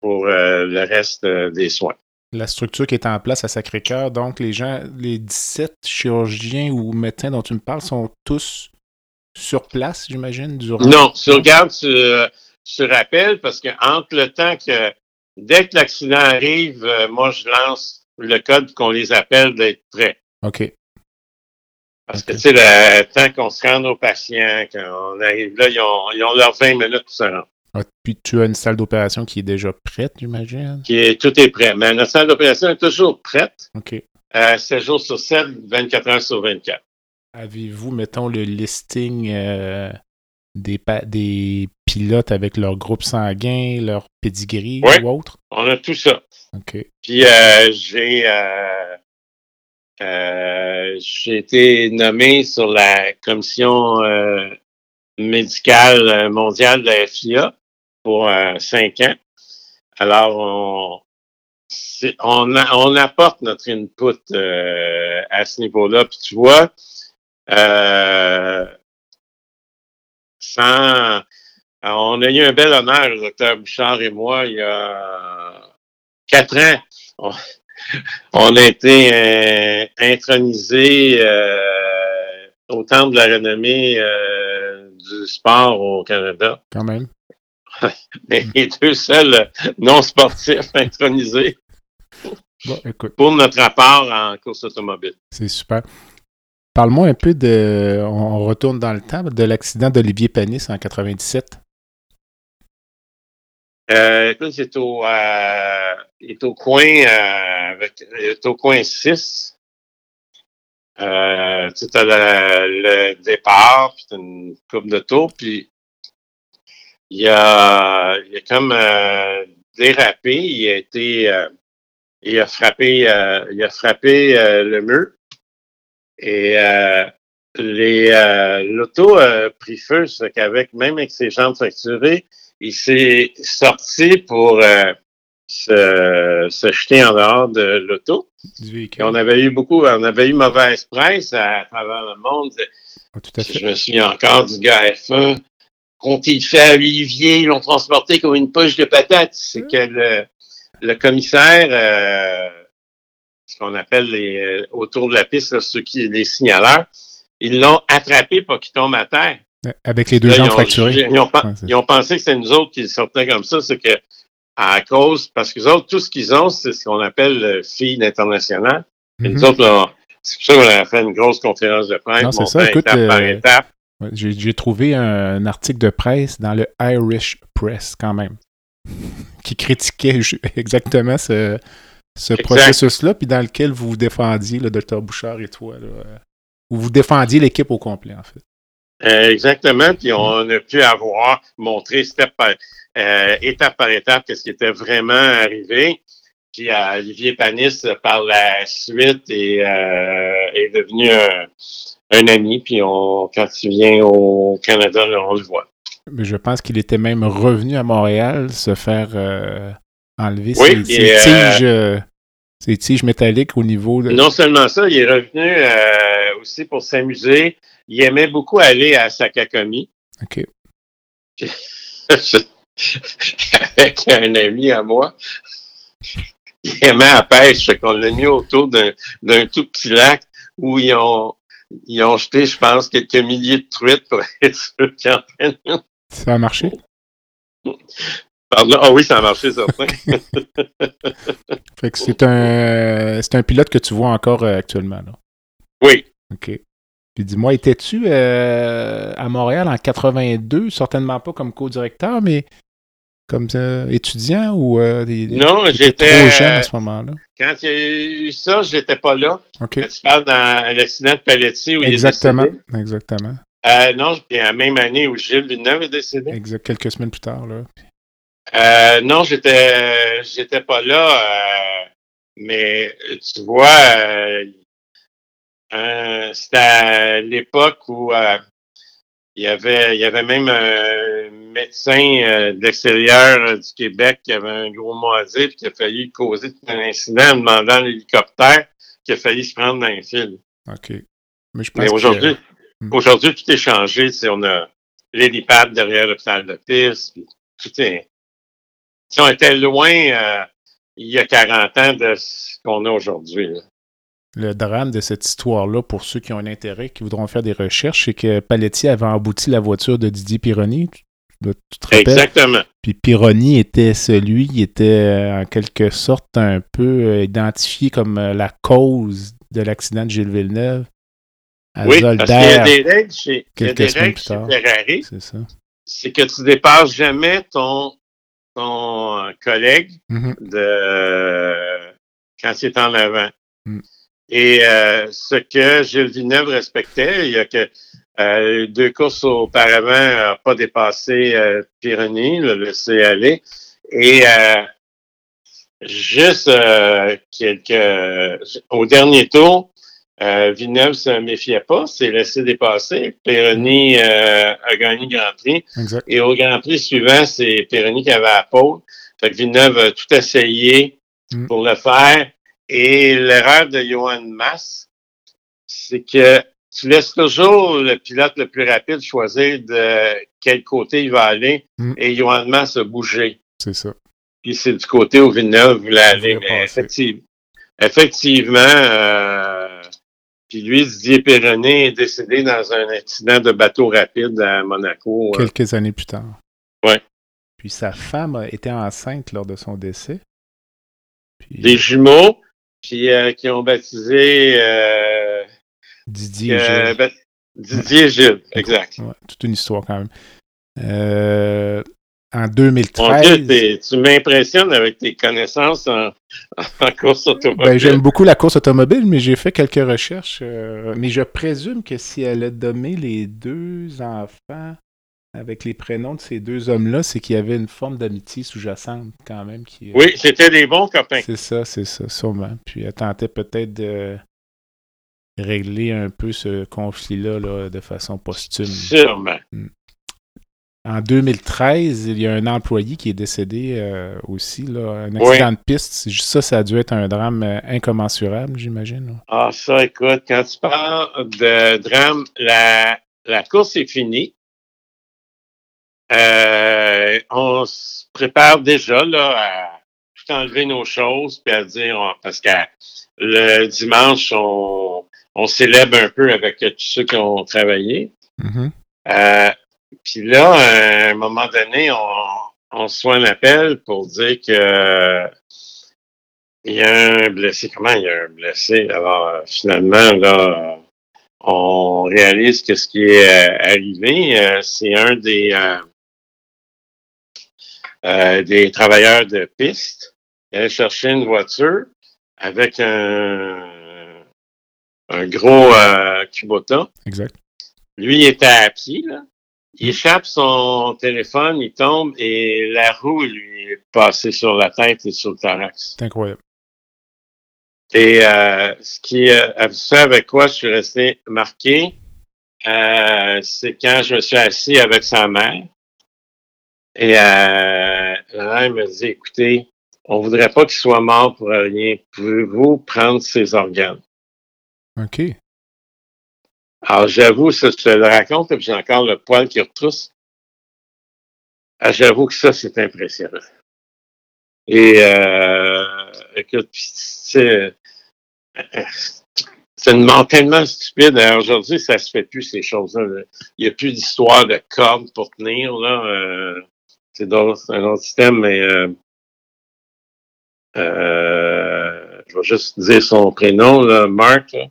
pour euh, le reste euh, des soins. La structure qui est en place à Sacré-Cœur, donc les gens, les 17 chirurgiens ou médecins dont tu me parles sont tous sur place, j'imagine, durant... Non, tu regardes, tu, tu rappelles, parce que entre le temps que, dès que l'accident arrive, euh, moi, je lance le code qu'on les appelle d'être prêts. OK. Parce que, tu sais, le temps qu'on se rende aux patients, quand on arrive là, ils ont, ils ont leurs 20 minutes pour se rendre. Ah, puis tu as une salle d'opération qui est déjà prête, j'imagine? Qui est, tout est prêt. Mais notre salle d'opération est toujours prête. OK. Euh, 7 jours sur 7, 24 heures sur 24. Avez-vous, mettons, le listing euh, des, des pilotes avec leur groupe sanguin, leur pedigree ou autre? On a tout ça. OK. Puis euh, j'ai euh, euh, j'ai été nommé sur la commission euh, médicale mondiale de la FIA pour euh, cinq ans. Alors, on, on, apporte notre input euh, à ce niveau-là. Puis tu vois, on a eu un bel honneur, le docteur Bouchard et moi, il y a quatre ans on a été euh, intronisé euh, au temple de la renommée euh, du sport au Canada. Quand même. Les deux seuls non sportifs intronisés pour notre rapport en course automobile. C'est super. Parle-moi un peu de, on retourne dans le temps, de l'accident d'Olivier Panis en 97. Euh, écoute, c'est au, euh, il est au coin, euh, avec, il est au coin 6. Euh, tu as le, le, départ, puis une coupe de tour, puis il a, il a comme euh, dérapé, il a été, euh, il a frappé, euh, il a frappé le mur. Et les l'auto a pris feu, c'est qu'avec, même avec ses jambes fracturées, il s'est sorti pour euh, se, se, jeter en dehors de l'auto. On avait eu beaucoup, on avait eu mauvaise presse à, travers le monde. Ah, tout à fait. Je me souviens encore du gars F1. Qu'ont-ils fait à Olivier? Ils l'ont transporté comme une poche de patates. C'est que le, le commissaire, euh, ce qu'on appelle les, euh, autour de la piste, là, ceux qui, les signaleurs, ils l'ont attrapé pour qu'il tombe à terre. Avec les deux jambes fracturées. Ils ont, ils ont, pensé que c'était nous autres qui sortaient comme ça. C'est que, à cause, parce que autres, tout ce qu'ils ont, c'est ce qu'on appelle le feed international. Et nous mm-hmm. autres, c'est pour ça qu'on a fait une grosse conférence de presse. Non, c'est ça. Écoute, étape par euh, étape. J'ai trouvé un, article de presse dans le Irish Press, quand même, qui critiquait exactement ce, ce processus-là, puis dans lequel vous vous défendiez, le docteur Bouchard et toi. Là, euh, vous défendiez l'équipe au complet, en fait. Euh, exactement. Puis on a pu avoir montré step par, euh, étape par étape qu'est-ce qui était vraiment arrivé? Puis euh, Olivier Panis, par la suite, est, est devenu un, ami. Puis on, quand il vient au Canada, on le voit. Mais je pense qu'il était même revenu à Montréal se faire enlever ses, tiges, ses, tiges, métalliques au niveau de... Non seulement ça, il est revenu aussi pour s'amuser il aimait beaucoup aller à Sakakomi. OK. Avec un ami à moi, il aimait la pêche, qu'on l'a mis autour d'un tout petit lac où ils ont, ils ont jeté, je pense, quelques milliers de truites pour être sûr en. Ça a marché? Ah oui, ça a marché, certain. fait que c'est un, c'est un pilote que tu vois encore euh, actuellement, là. Oui. OK. Puis dis-moi, étais-tu euh, à Montréal en 82, certainement pas comme co-directeur, mais comme euh, étudiant ou euh, des, Non, j'étais trop jeune à ce moment-là? Quand il y a eu ça, j'étais pas là. OK. tu parles dans l'accident de Pelletier où exactement, il est décédé. Exactement. Euh, non, c'était la même année où Gilles Villeneuve est décédé. Exact, quelques semaines plus tard, là. Euh, non, j'étais j'étais pas là, mais tu vois, euh, C'était à l'époque où euh, il y avait il y avait même un médecin euh, de l'extérieur euh, du Québec qui avait un gros mot à dire, puis qui a failli causer un incident en demandant l'hélicoptère qui a failli se prendre dans un fil. OK. Mais, je pense Mais aujourd'hui, hmm. aujourd'hui, tout est changé. On a l'hélipad derrière l'hôpital de piste. Tout est. Si on était loin euh, il y a 40 ans de ce qu'on a aujourd'hui le drame de cette histoire-là, pour ceux qui ont un intérêt, qui voudront faire des recherches, c'est que Paletti avait embouti la voiture de Didier Pironi. Tu, te rappelles? Exactement. Puis Pironi était celui qui était euh, en quelque sorte un peu euh, identifié comme euh, la cause de l'accident de Gilles Villeneuve oui, parce qu'il y a des règles chez, il y a des règles chez Ferrari. C'est ça. C'est que tu dépasses jamais ton, ton collègue mm-hmm. de quand il est en avant. Mm. Et euh, ce que Gilles Villeneuve respectait, il y a que euh, deux courses auparavant, n'a pas dépassé euh, Pyrénées, le laissé aller. Et euh, juste euh, quelques au dernier tour, euh, Villeneuve se méfiait pas, s'est laissé dépasser. Pironi euh, a gagné le Grand Prix. Et au Grand Prix suivant, c'est Pironi qui avait la pole. Fait que Villeneuve a tout essayé mm. pour le faire. Et l'erreur de Johan Mass, c'est que tu laisses toujours le pilote le plus rapide choisir de quel côté il va aller. Mm. Et Mass a bougé. C'est ça. Puis c'est du côté où Villeneuve voulait aller. Mais effectivement, effectivement euh, puis lui, Didier Perronnet est décédé dans un accident de bateau rapide à Monaco. Euh. Quelques années plus tard. Oui. Puis sa femme était enceinte lors de son décès. Des jumeaux, puis euh, qui ont baptisé Didier et Gilles. Didier et Gilles, exact. toute une histoire quand même. Euh, en 2013. tu m'impressionnes avec tes connaissances en, course automobile. Ben, j'aime beaucoup la course automobile, mais j'ai fait quelques recherches. Euh, mais je présume que si elle a donné les deux enfants avec les prénoms de ces deux hommes-là, c'est qu'il y avait une forme d'amitié sous-jacente quand même. Qui, euh, oui, c'était des bons copains. C'est ça, c'est ça, sûrement. Puis elle tentait peut-être de régler un peu ce conflit-là de façon posthume. Sûrement. Hmm. En 2013, il y a un employé qui est décédé euh, aussi, là, un accident de piste. Ça, ça a dû être un drame euh, incommensurable, j'imagine. Ah, ça, écoute, quand tu parles de drame, la, la course est finie. Euh, on se prépare déjà là, à tout enlever nos choses, puis à dire, parce que le dimanche, on, on célèbre un peu avec tous ceux qui ont travaillé. Mm-hmm. Puis là, à un moment donné, on, on soit un appel pour dire que il y a un blessé. Comment il y a un blessé? Alors, finalement, là, on réalise que ce qui est euh, arrivé, euh, c'est un des, euh, des travailleurs de piste qui allait chercher une voiture avec un, un gros Kubota. Exact. Lui, il était à pied, là. Il échappe son téléphone, il tombe et la roue lui est passée sur la tête et sur le thorax. C'est incroyable. Et euh, ce qui a fait avec quoi je suis resté marqué, euh, c'est quand je me suis assis avec sa mère. Et euh, la mère me dit, écoutez, on voudrait pas qu'il soit mort pour rien. Pouvez-vous prendre ses organes? OK. Alors, j'avoue, ça, je te le raconte, et j'ai encore le poil qui retrousse. Ah, j'avoue que ça, c'est impressionnant. Et, euh, écoute, c'est une mort tellement stupide. Aujourd'hui, ça se fait plus, ces choses-là. Il n'y a plus d'histoire de cordes pour tenir, là. Euh, c'est un autre système, mais euh, euh, je vais juste dire son prénom, là, Mark. Là.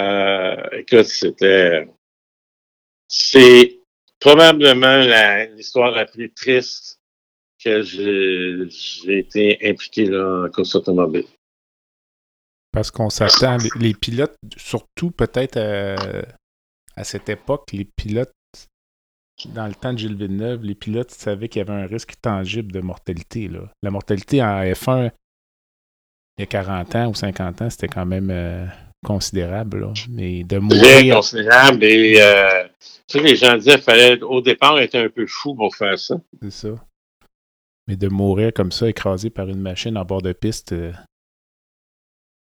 Euh, écoute, c'était. C'est probablement l'histoire la, plus triste que j'ai été impliqué là, en course automobile. Parce qu'on s'attend, les, pilotes, surtout peut-être euh, à, cette époque, les pilotes, dans le temps de Gilles Villeneuve, les pilotes savaient qu'il y avait un risque tangible de mortalité. Là. La mortalité en F1, il y a 40 ans ou 50 ans, c'était quand même euh, considérable, là. mais de mourir... considérable, et euh, tu sais, les gens disaient qu'il fallait, au départ, être un peu fou pour faire ça. C'est ça. Mais de mourir comme ça, écrasé par une machine en bord de piste... Euh,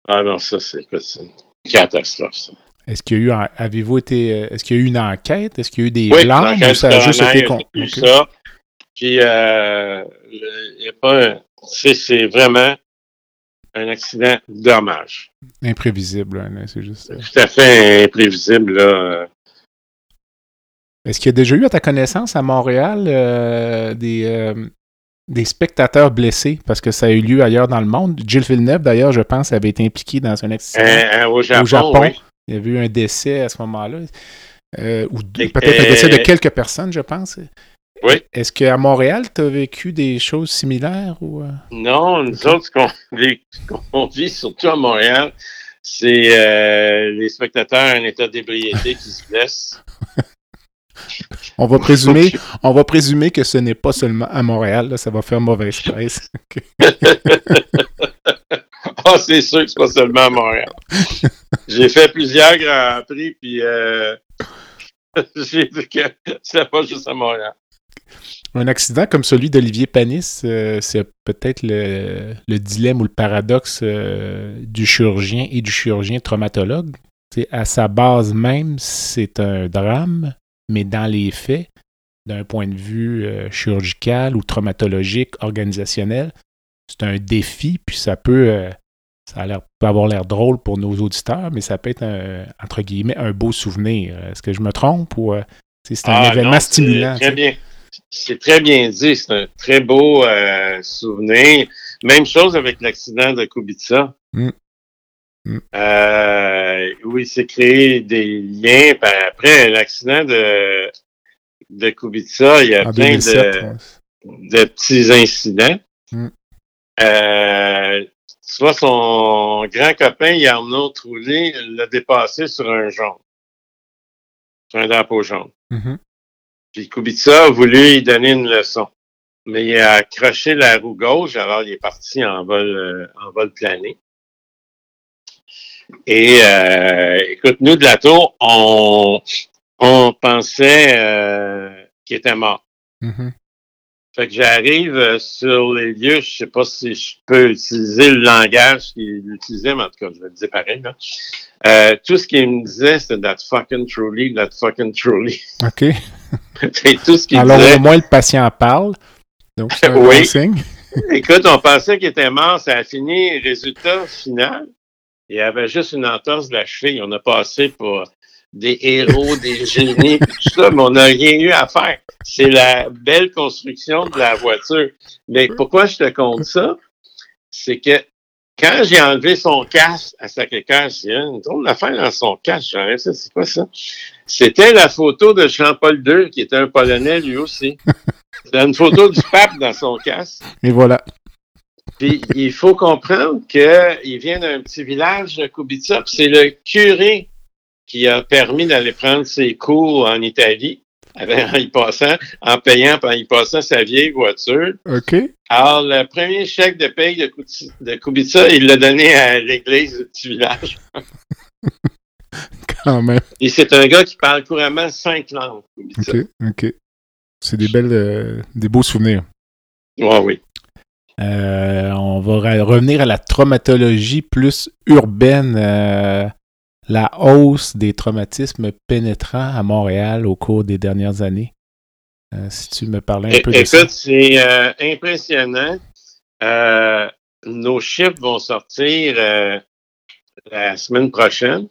ah non, ça, c'est une catastrophe, ça. Est-ce qu'il y a eu, avez-vous été, euh, est-ce qu'il y a eu une enquête? Est-ce qu'il y a eu des oui, blancs ou ça a juste été con... ça. Puis, euh, il n'y a pas, c'est vraiment un accident dommage. Imprévisible, hein, c'est juste. Tout à fait imprévisible, là. Est-ce qu'il y a déjà eu, à ta connaissance, à Montréal, euh, des, euh, des spectateurs blessés? Parce que ça a eu lieu ailleurs dans le monde. Gilles Villeneuve, d'ailleurs, je pense, avait été impliqué dans un accident euh, au Japon. Il y avait eu un décès à ce moment-là. ou peut-être un décès de quelques personnes, je pense. Oui. Est-ce qu'à Montréal, tu as vécu des choses similaires? ou Non, nous autres, ce qu'on vit, surtout à Montréal, c'est les spectateurs en état d'ébriété qui se blessent. On va présumer, on va présumer que ce n'est pas seulement à Montréal, ça va faire mauvaise presse. ah, c'est sûr que c'est pas seulement à Montréal. J'ai fait plusieurs grands prix, puis euh, j'ai vu que c'est pas juste à Montréal. Un accident comme celui d'Olivier Panis, euh, c'est peut-être le, dilemme ou le paradoxe euh, du chirurgien et du chirurgien traumatologue. à sa base même, c'est un drame, mais dans les faits, d'un point de vue euh, chirurgical ou traumatologique, organisationnel, c'est un défi, puis ça peut, ça a peut avoir l'air drôle pour nos auditeurs, mais ça peut être, un, entre guillemets, un beau souvenir. Est-ce que je me trompe ou c'est un ah, événement stimulant? Très bien. C'est très bien dit. C'est un très beau souvenir. Même chose avec l'accident de Kubica. Mm. Mm. Euh, oui, c'est créé des liens. après l'accident de, de Kubica, il y a plein de, petits incidents. Mm. Euh, soit son grand copain, Yarno Trulli, l'a dépassé sur un jaune. Sur un drapeau jaune. Mm-hmm. Puis Kubica a voulu lui donner une leçon. Mais il a accroché la roue gauche, alors il est parti en vol, euh, plané. Et euh, écoute, nous de la tour, on, on pensait euh, qu'il était mort. Mm-hmm. Fait que j'arrive euh, sur les lieux, je sais pas si je peux utiliser le langage qu'il utilisait, mais en tout cas, je vais le dire pareil. Là. Euh, tout ce qu'il me disait, c'était that fucking truly, that fucking truly. OK. c'est tout ce qu'il Alors, au moins, le patient parle. Donc, c'est un oui. signe. Écoute, on pensait qu'il était mort, ça a fini. Résultat final, il y avait juste une entorse de la cheville. On a passé pour des héros, des génies, tout ça, mais on n'a rien eu à faire. C'est la belle construction de la voiture. Mais pourquoi je te compte ça? C'est que quand j'ai enlevé son casque à Sacré-Cœur, j'ai une drôle d'affaire dans son casque. J'ai ça, c'est quoi ça? C'était la photo de Jean-Paul II, qui était un Polonais lui aussi. C'était une photo du pape dans son casque. Et voilà. Puis il faut comprendre qu'il vient d'un petit village de Kubica, c'est le curé qui a permis d'aller prendre ses cours en Italie en y passant, en payant, en y passant sa vieille voiture. OK. Alors, le premier chèque de paye de, de Kubica, il l'a donné à l'église du petit village. Quand même. Et c'est un gars qui parle couramment cinq langues, Kubica. OK, OK. C'est des belles, euh, des beaux souvenirs. Ouais, oui. Euh, on va revenir à la traumatologie plus urbaine, euh, la hausse des traumatismes pénétrants à Montréal au cours des dernières années. Euh, si tu me parlais un peu de ça. Écoute, c'est impressionnant. nos chiffres vont sortir la semaine prochaine.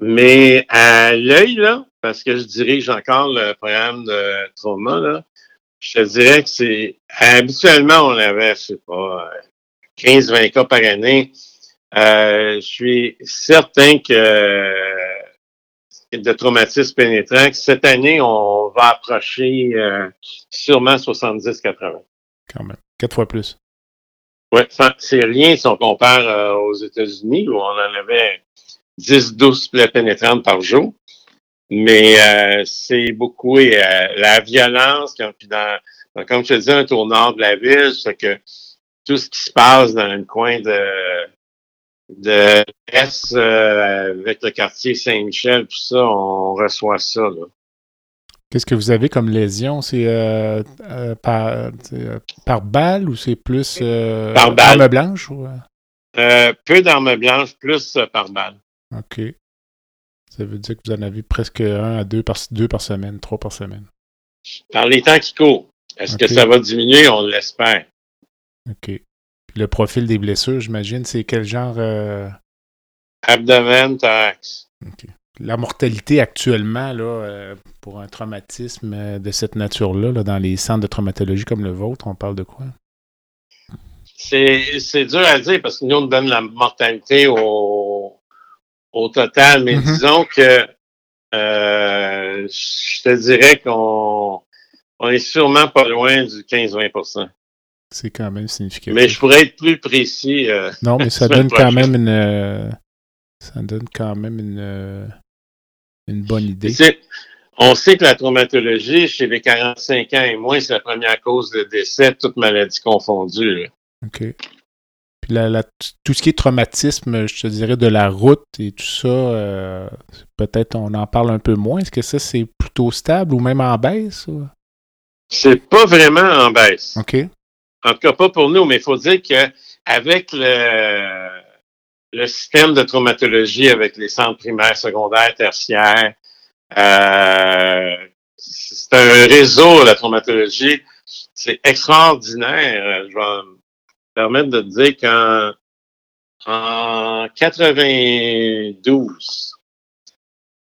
Mais à l'œil, là, parce que je dirige encore le programme de trauma, là, je te dirais que c'est. Habituellement, on avait, je sais pas, 15-20 cas par année. Euh, je suis certain que de traumatisme pénétrant, cette année, on va approcher euh, sûrement 70-80. Quand même. Quatre fois plus. Oui, c'est rien si on compare euh, aux États-Unis où on en avait 10-12 plaies pénétrantes par jour. Mais euh, c'est beaucoup et, euh, la violence, puis dans, comme je te disais, un tour nord de la ville, c'est que tout ce qui se passe dans le coin de de l'Est euh, avec le quartier Saint-Michel, tout ça, on reçoit ça. Qu'est-ce que vous avez comme lésion? C'est par, par balle ou c'est plus par balle. arme blanche? Ou... peu d'armes blanches, plus par balle. OK. Ça veut dire que vous en avez presque un à deux par, deux par semaine, trois par semaine. Par les temps qui courent. Est-ce que ça va diminuer? On l'espère. OK. Le profil des blessures, j'imagine, c'est quel genre? Euh... Abdomen, thorax. La mortalité actuellement, là, euh, pour un traumatisme euh, de cette nature-là, là, dans les centres de traumatologie comme le vôtre, on parle de quoi? C'est dur à dire parce que nous, on donne la mortalité au, au total, mais mm-hmm. disons que euh, je te dirais qu'on on est sûrement pas loin du 15-20 C'est quand même significatif. Mais je pourrais être plus précis. Euh, non, mais ça donne quand même une. Euh, ça donne quand même une, une bonne idée. On sait que la traumatologie, chez les 45 ans et moins, c'est la première cause de décès, toute maladie confondue. OK. Puis tout ce qui est traumatisme, je te dirais, de la route et tout ça, euh, peut-être on en parle un peu moins. Est-ce que ça, c'est plutôt stable ou même en baisse? C'est pas vraiment en baisse. OK. En tout cas, pas pour nous, mais il faut dire qu'avec le, le système de traumatologie, avec les centres primaires, secondaires, tertiaires, euh, c'est un réseau, la traumatologie. C'est extraordinaire. Je vais me permettre de dire qu'en en 92,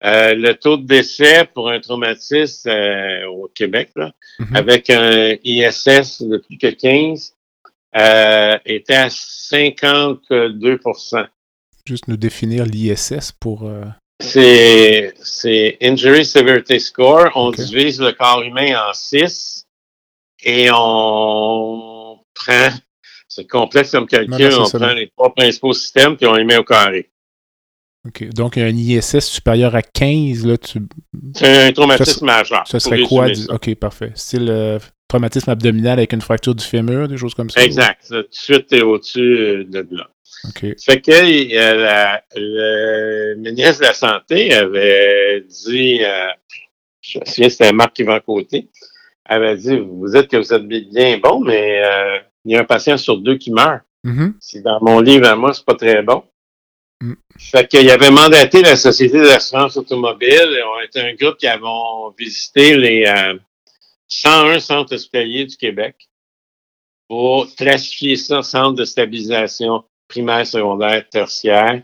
euh, le taux de décès pour un traumatisme euh, au Québec, mm-hmm. avec un ISS de plus que 15, était à 52 Juste nous définir l'ISS pour... C'est Injury Severity Score. On divise le corps humain en six et on prend, c'est complexe comme calcul, on prend les trois principaux systèmes puis on les met au carré. OK. Donc, un ISS supérieur à 15, là, tu. C'est un traumatisme majeur. Ce serait quoi? OK, parfait. C'est le traumatisme abdominal avec une fracture du fémur, des choses comme ça? Exact. Tout de suite, tu es au-dessus de là. Fait que euh, le ministre de la Santé avait dit, euh, je me souviens, c'était Marc Yvan Côté, avait dit, vous êtes que vous êtes bien bon, mais euh, il y a un patient sur deux qui meurt. Mm-hmm. Si dans mon livre à moi, c'est pas très bon. Mm. Fait qu'il avait mandaté la Société d'assurance automobile. On était un groupe qui avons visité les 101 centres hospitaliers du Québec pour classifier ça centre de stabilisation primaire, secondaire, tertiaire,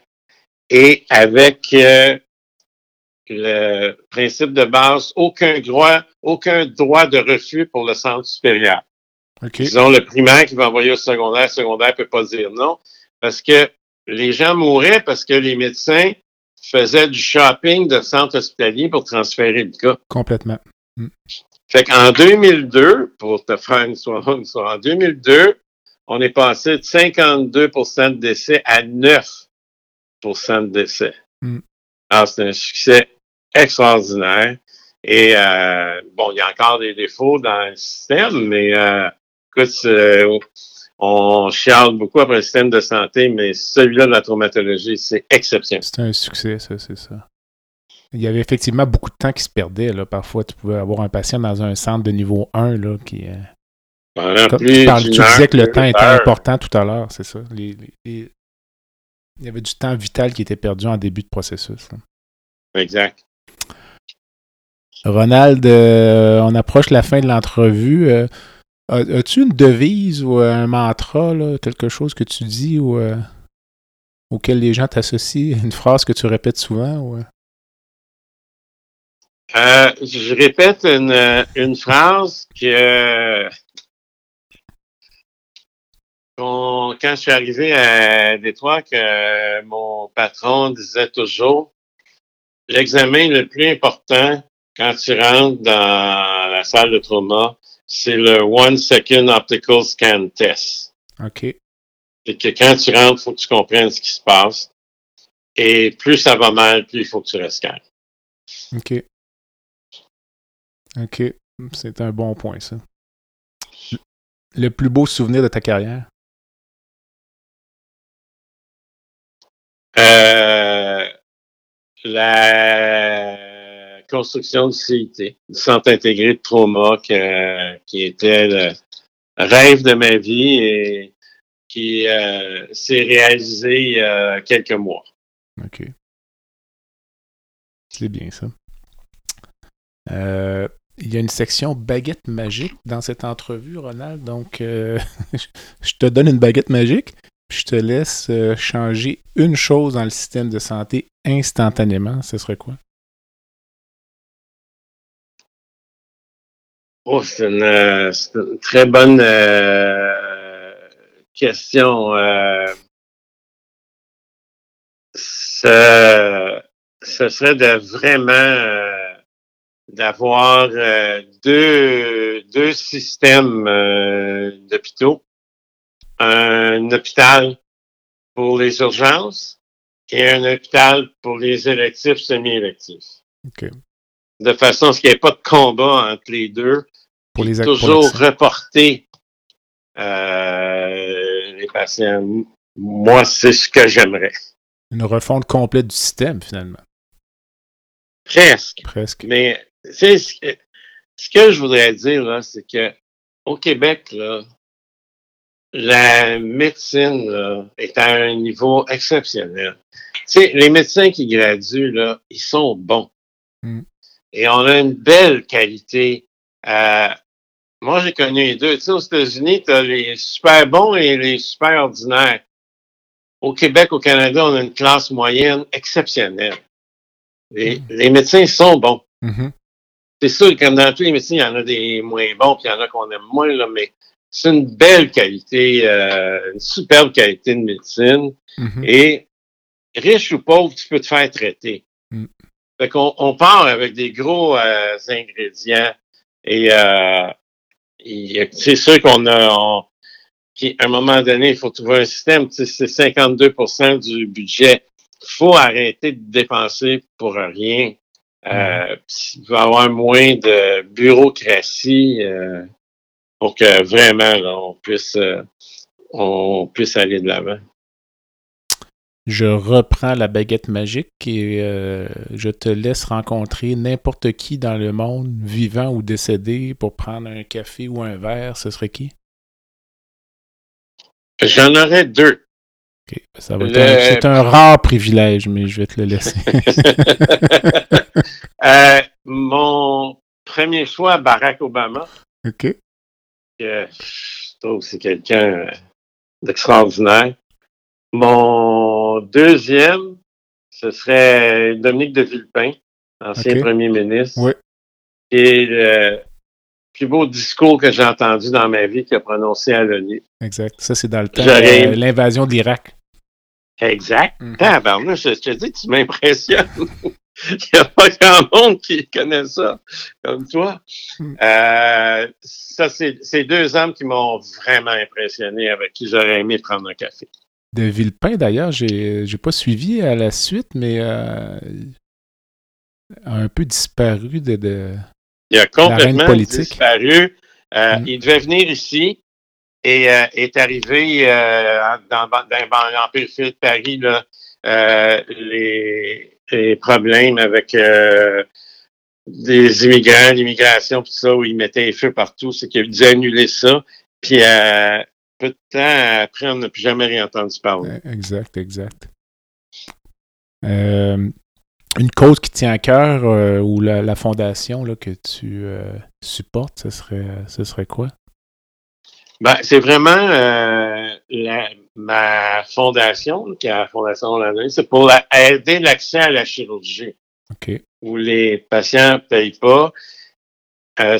et avec euh, le principe de base, aucun droit, aucun droit de refus pour le centre supérieur. Disons, le primaire qui va envoyer au secondaire, le secondaire ne peut pas dire non, parce que les gens mouraient parce que les médecins faisaient du shopping de centre hospitalier pour transférer le cas. Complètement. Mm. Fait qu'en 2002, pour te faire une soirée, une soirée, en 2002, on est passé de 52% de décès à 9% de décès. Mm. Alors, c'est un succès extraordinaire. Et euh, bon, il y a encore des défauts dans le système, mais euh, écoute, euh, on chiale beaucoup après le système de santé, mais celui-là de la traumatologie, c'est exceptionnel. C'est un succès, ça, c'est ça. Il y avait effectivement beaucoup de temps qui se perdait. Là. Parfois, tu pouvais avoir un patient dans un centre de niveau 1 là, qui, tu, disais que le temps était important tout à l'heure, c'est ça. il y avait du temps vital qui était perdu en début de processus. Exact. Ronald, euh, on approche la fin de l'entrevue. Euh, as-tu une devise ou un mantra, quelque chose que tu dis ou euh, auquel les gens t'associent, une phrase que tu répètes souvent? je répète une, une phrase que quand je suis arrivé à Détroit, que mon patron disait toujours, l'examen le plus important quand tu rentres dans la salle de trauma, c'est le One Second Optical Scan Test. OK. Et que quand tu rentres, il faut que tu comprennes ce qui se passe. Et plus ça va mal, plus il faut que tu restes calme. OK. OK. C'est un bon point, ça. Le plus beau souvenir de ta carrière? Euh, la construction du CIT, du Centre intégré de trauma, qui était le rêve de ma vie et qui euh, s'est réalisé il y a quelques mois. OK. C'est bien ça. Euh, il y a une section baguette magique dans cette entrevue, Ronald. Donc, je te donne une baguette magique je te laisse euh, changer une chose dans le système de santé instantanément, ce serait quoi? Oh, c'est une, euh, très bonne euh, question. ce serait de vraiment d'avoir deux, deux systèmes d'hôpitaux. Un hôpital pour les urgences et un hôpital pour les électifs semi-électifs. De façon à ce qu'il n'y ait pas de combat entre les deux. Pour les toujours reporter euh, les patients. Moi, c'est ce que j'aimerais. Une refonte complète du système, finalement. Presque. Presque. Mais ce que, ce que je voudrais dire, c'est que au Québec, là, la médecine est à un niveau exceptionnel. Tu sais, les médecins qui graduent, là, ils sont bons. Hmm. Et on a une belle qualité. Euh, moi, j'ai connu les deux. Tu sais, aux États-Unis, tu as les super bons et les super ordinaires. Au Québec, au Canada, on a une classe moyenne exceptionnelle. Les, hmm. médecins sont bons. Mm-hmm. C'est sûr, comme dans tous les médecins, il y en a des moins bons, puis il y en a qu'on aime moins, là, mais c'est une belle qualité, euh, une superbe qualité de médecine. Mm-hmm. Et riche ou pauvre, tu peux te faire traiter. Mm. Fait qu'on on part avec des gros euh, ingrédients et, euh, c'est sûr qu'on a, à un moment donné, il faut trouver un système. C'est 52% du budget. Il faut arrêter de dépenser pour rien. Euh, mm. il va y avoir moins de bureaucratie. Euh, pour que vraiment on puisse euh, on puisse aller de l'avant. Je reprends la baguette magique et euh, je te laisse rencontrer n'importe qui dans le monde, vivant ou décédé, pour prendre un café ou un verre. Ce serait qui? J'en aurais deux. Ça va C'est un rare privilège, mais je vais te le laisser. Euh, mon premier choix, Barack Obama. OK je trouve que c'est quelqu'un euh, d'extraordinaire. Mon deuxième, ce serait Dominique de Villepin, ancien premier ministre. Oui. Et le plus beau discours que j'ai entendu dans ma vie qu'il a prononcé à l'ONU. Exact. Ça, c'est dans le temps de l'invasion de l'Irak. Exact. Mm je te dis, tu m'impressionnes. Il n'y a pas grand monde qui connaît ça comme toi. Hmm. Euh, ça, c'est deux hommes qui m'ont vraiment impressionné, avec qui j'aurais aimé prendre un café. De Villepin, d'ailleurs, j'ai n'ai pas suivi à la suite, mais euh, a un peu disparu de, de Il a complètement disparu. Euh, hmm. Il devait venir ici et est arrivé dans, dans, dans de Paris, là, les problèmes avec euh, des immigrants, l'immigration, tout ça, où ils mettaient les feux partout, c'est qu'ils dû annuler ça. Puis euh, peu de temps après, on n'a plus jamais rien entendu parler. Exact, exact. Euh, une cause qui tient à cœur ou la, fondation là, que tu supportes, ce serait, ce serait quoi? Ben, c'est vraiment la, ma fondation, qui est la Fondation Hollandaise, c'est pour aider l'accès à la chirurgie. Où les patients ne payent pas. Euh,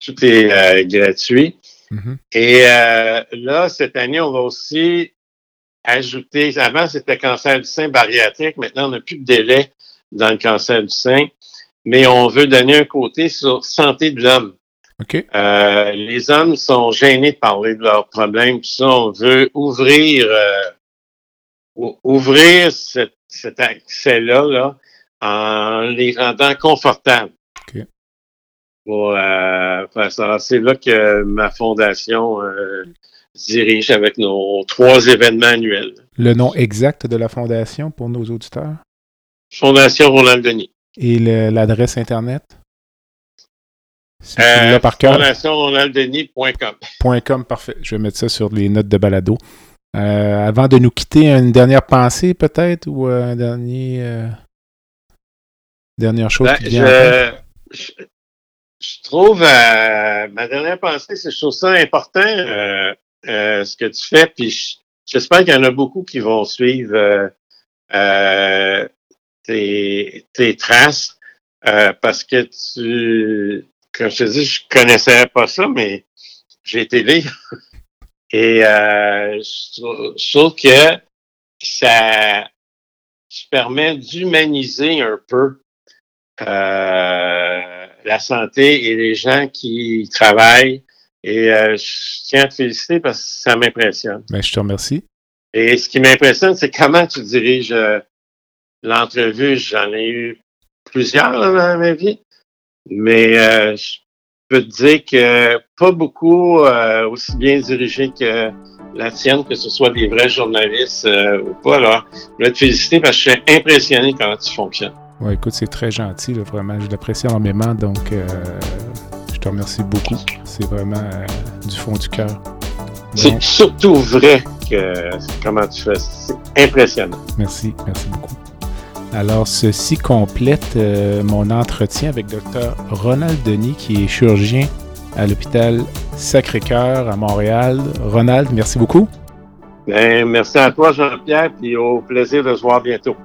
tout est euh, gratuit. Mm-hmm. Et euh, là, cette année, on va aussi ajouter, avant c'était cancer du sein bariatrique, maintenant on n'a plus de délai dans le cancer du sein, mais on veut donner un côté sur santé de l'homme. Euh, les hommes sont gênés de parler de leurs problèmes. Puis ça, on veut ouvrir, euh, ouvrir cet, accès-là là, en les rendant confortables. Euh, c'est là que ma fondation dirige avec nos trois événements annuels. Le nom exact de la fondation pour nos auditeurs? Fondation Roland Denis. Et l'adresse Internet? Euh, par cœur. .com, parfait. Je vais mettre ça sur les notes de balado. Euh, avant de nous quitter, une dernière pensée peut-être ou un dernier dernière chose ben, qui vient je, je, trouve ma dernière pensée, c'est que je trouve ça important ce que tu fais, puis j'espère qu'il y en a beaucoup qui vont suivre tes, tes, traces parce que tu comme je te dis, je connaissais pas ça, mais j'ai été lire. Et euh, je, trouve que ça, qui permet d'humaniser un peu euh, la santé et les gens qui travaillent. Et euh, je tiens à te féliciter parce que ça m'impressionne. Ben, je te remercie. Et ce qui m'impressionne, c'est comment tu diriges euh, l'entrevue. J'en ai eu plusieurs dans ma vie, mais je peux te dire que pas beaucoup aussi bien dirigé que la tienne, que ce soit des vrais journalistes ou pas. Alors, je veux te féliciter parce que je suis impressionné comment tu fonctionnes. Ouais, écoute, c'est très gentil, vraiment. Je l'apprécie énormément. Donc, euh, je te remercie beaucoup. C'est vraiment euh, du fond du cœur. C'est surtout vrai que comment tu fais. C'est impressionnant. Merci, merci beaucoup. Alors, ceci complète euh, mon entretien avec Dr. Ronald Denis, qui est chirurgien à l'hôpital Sacré-Cœur à Montréal. Ronald, merci beaucoup. Ben, merci à toi, Jean-Pierre, et au plaisir de se voir bientôt.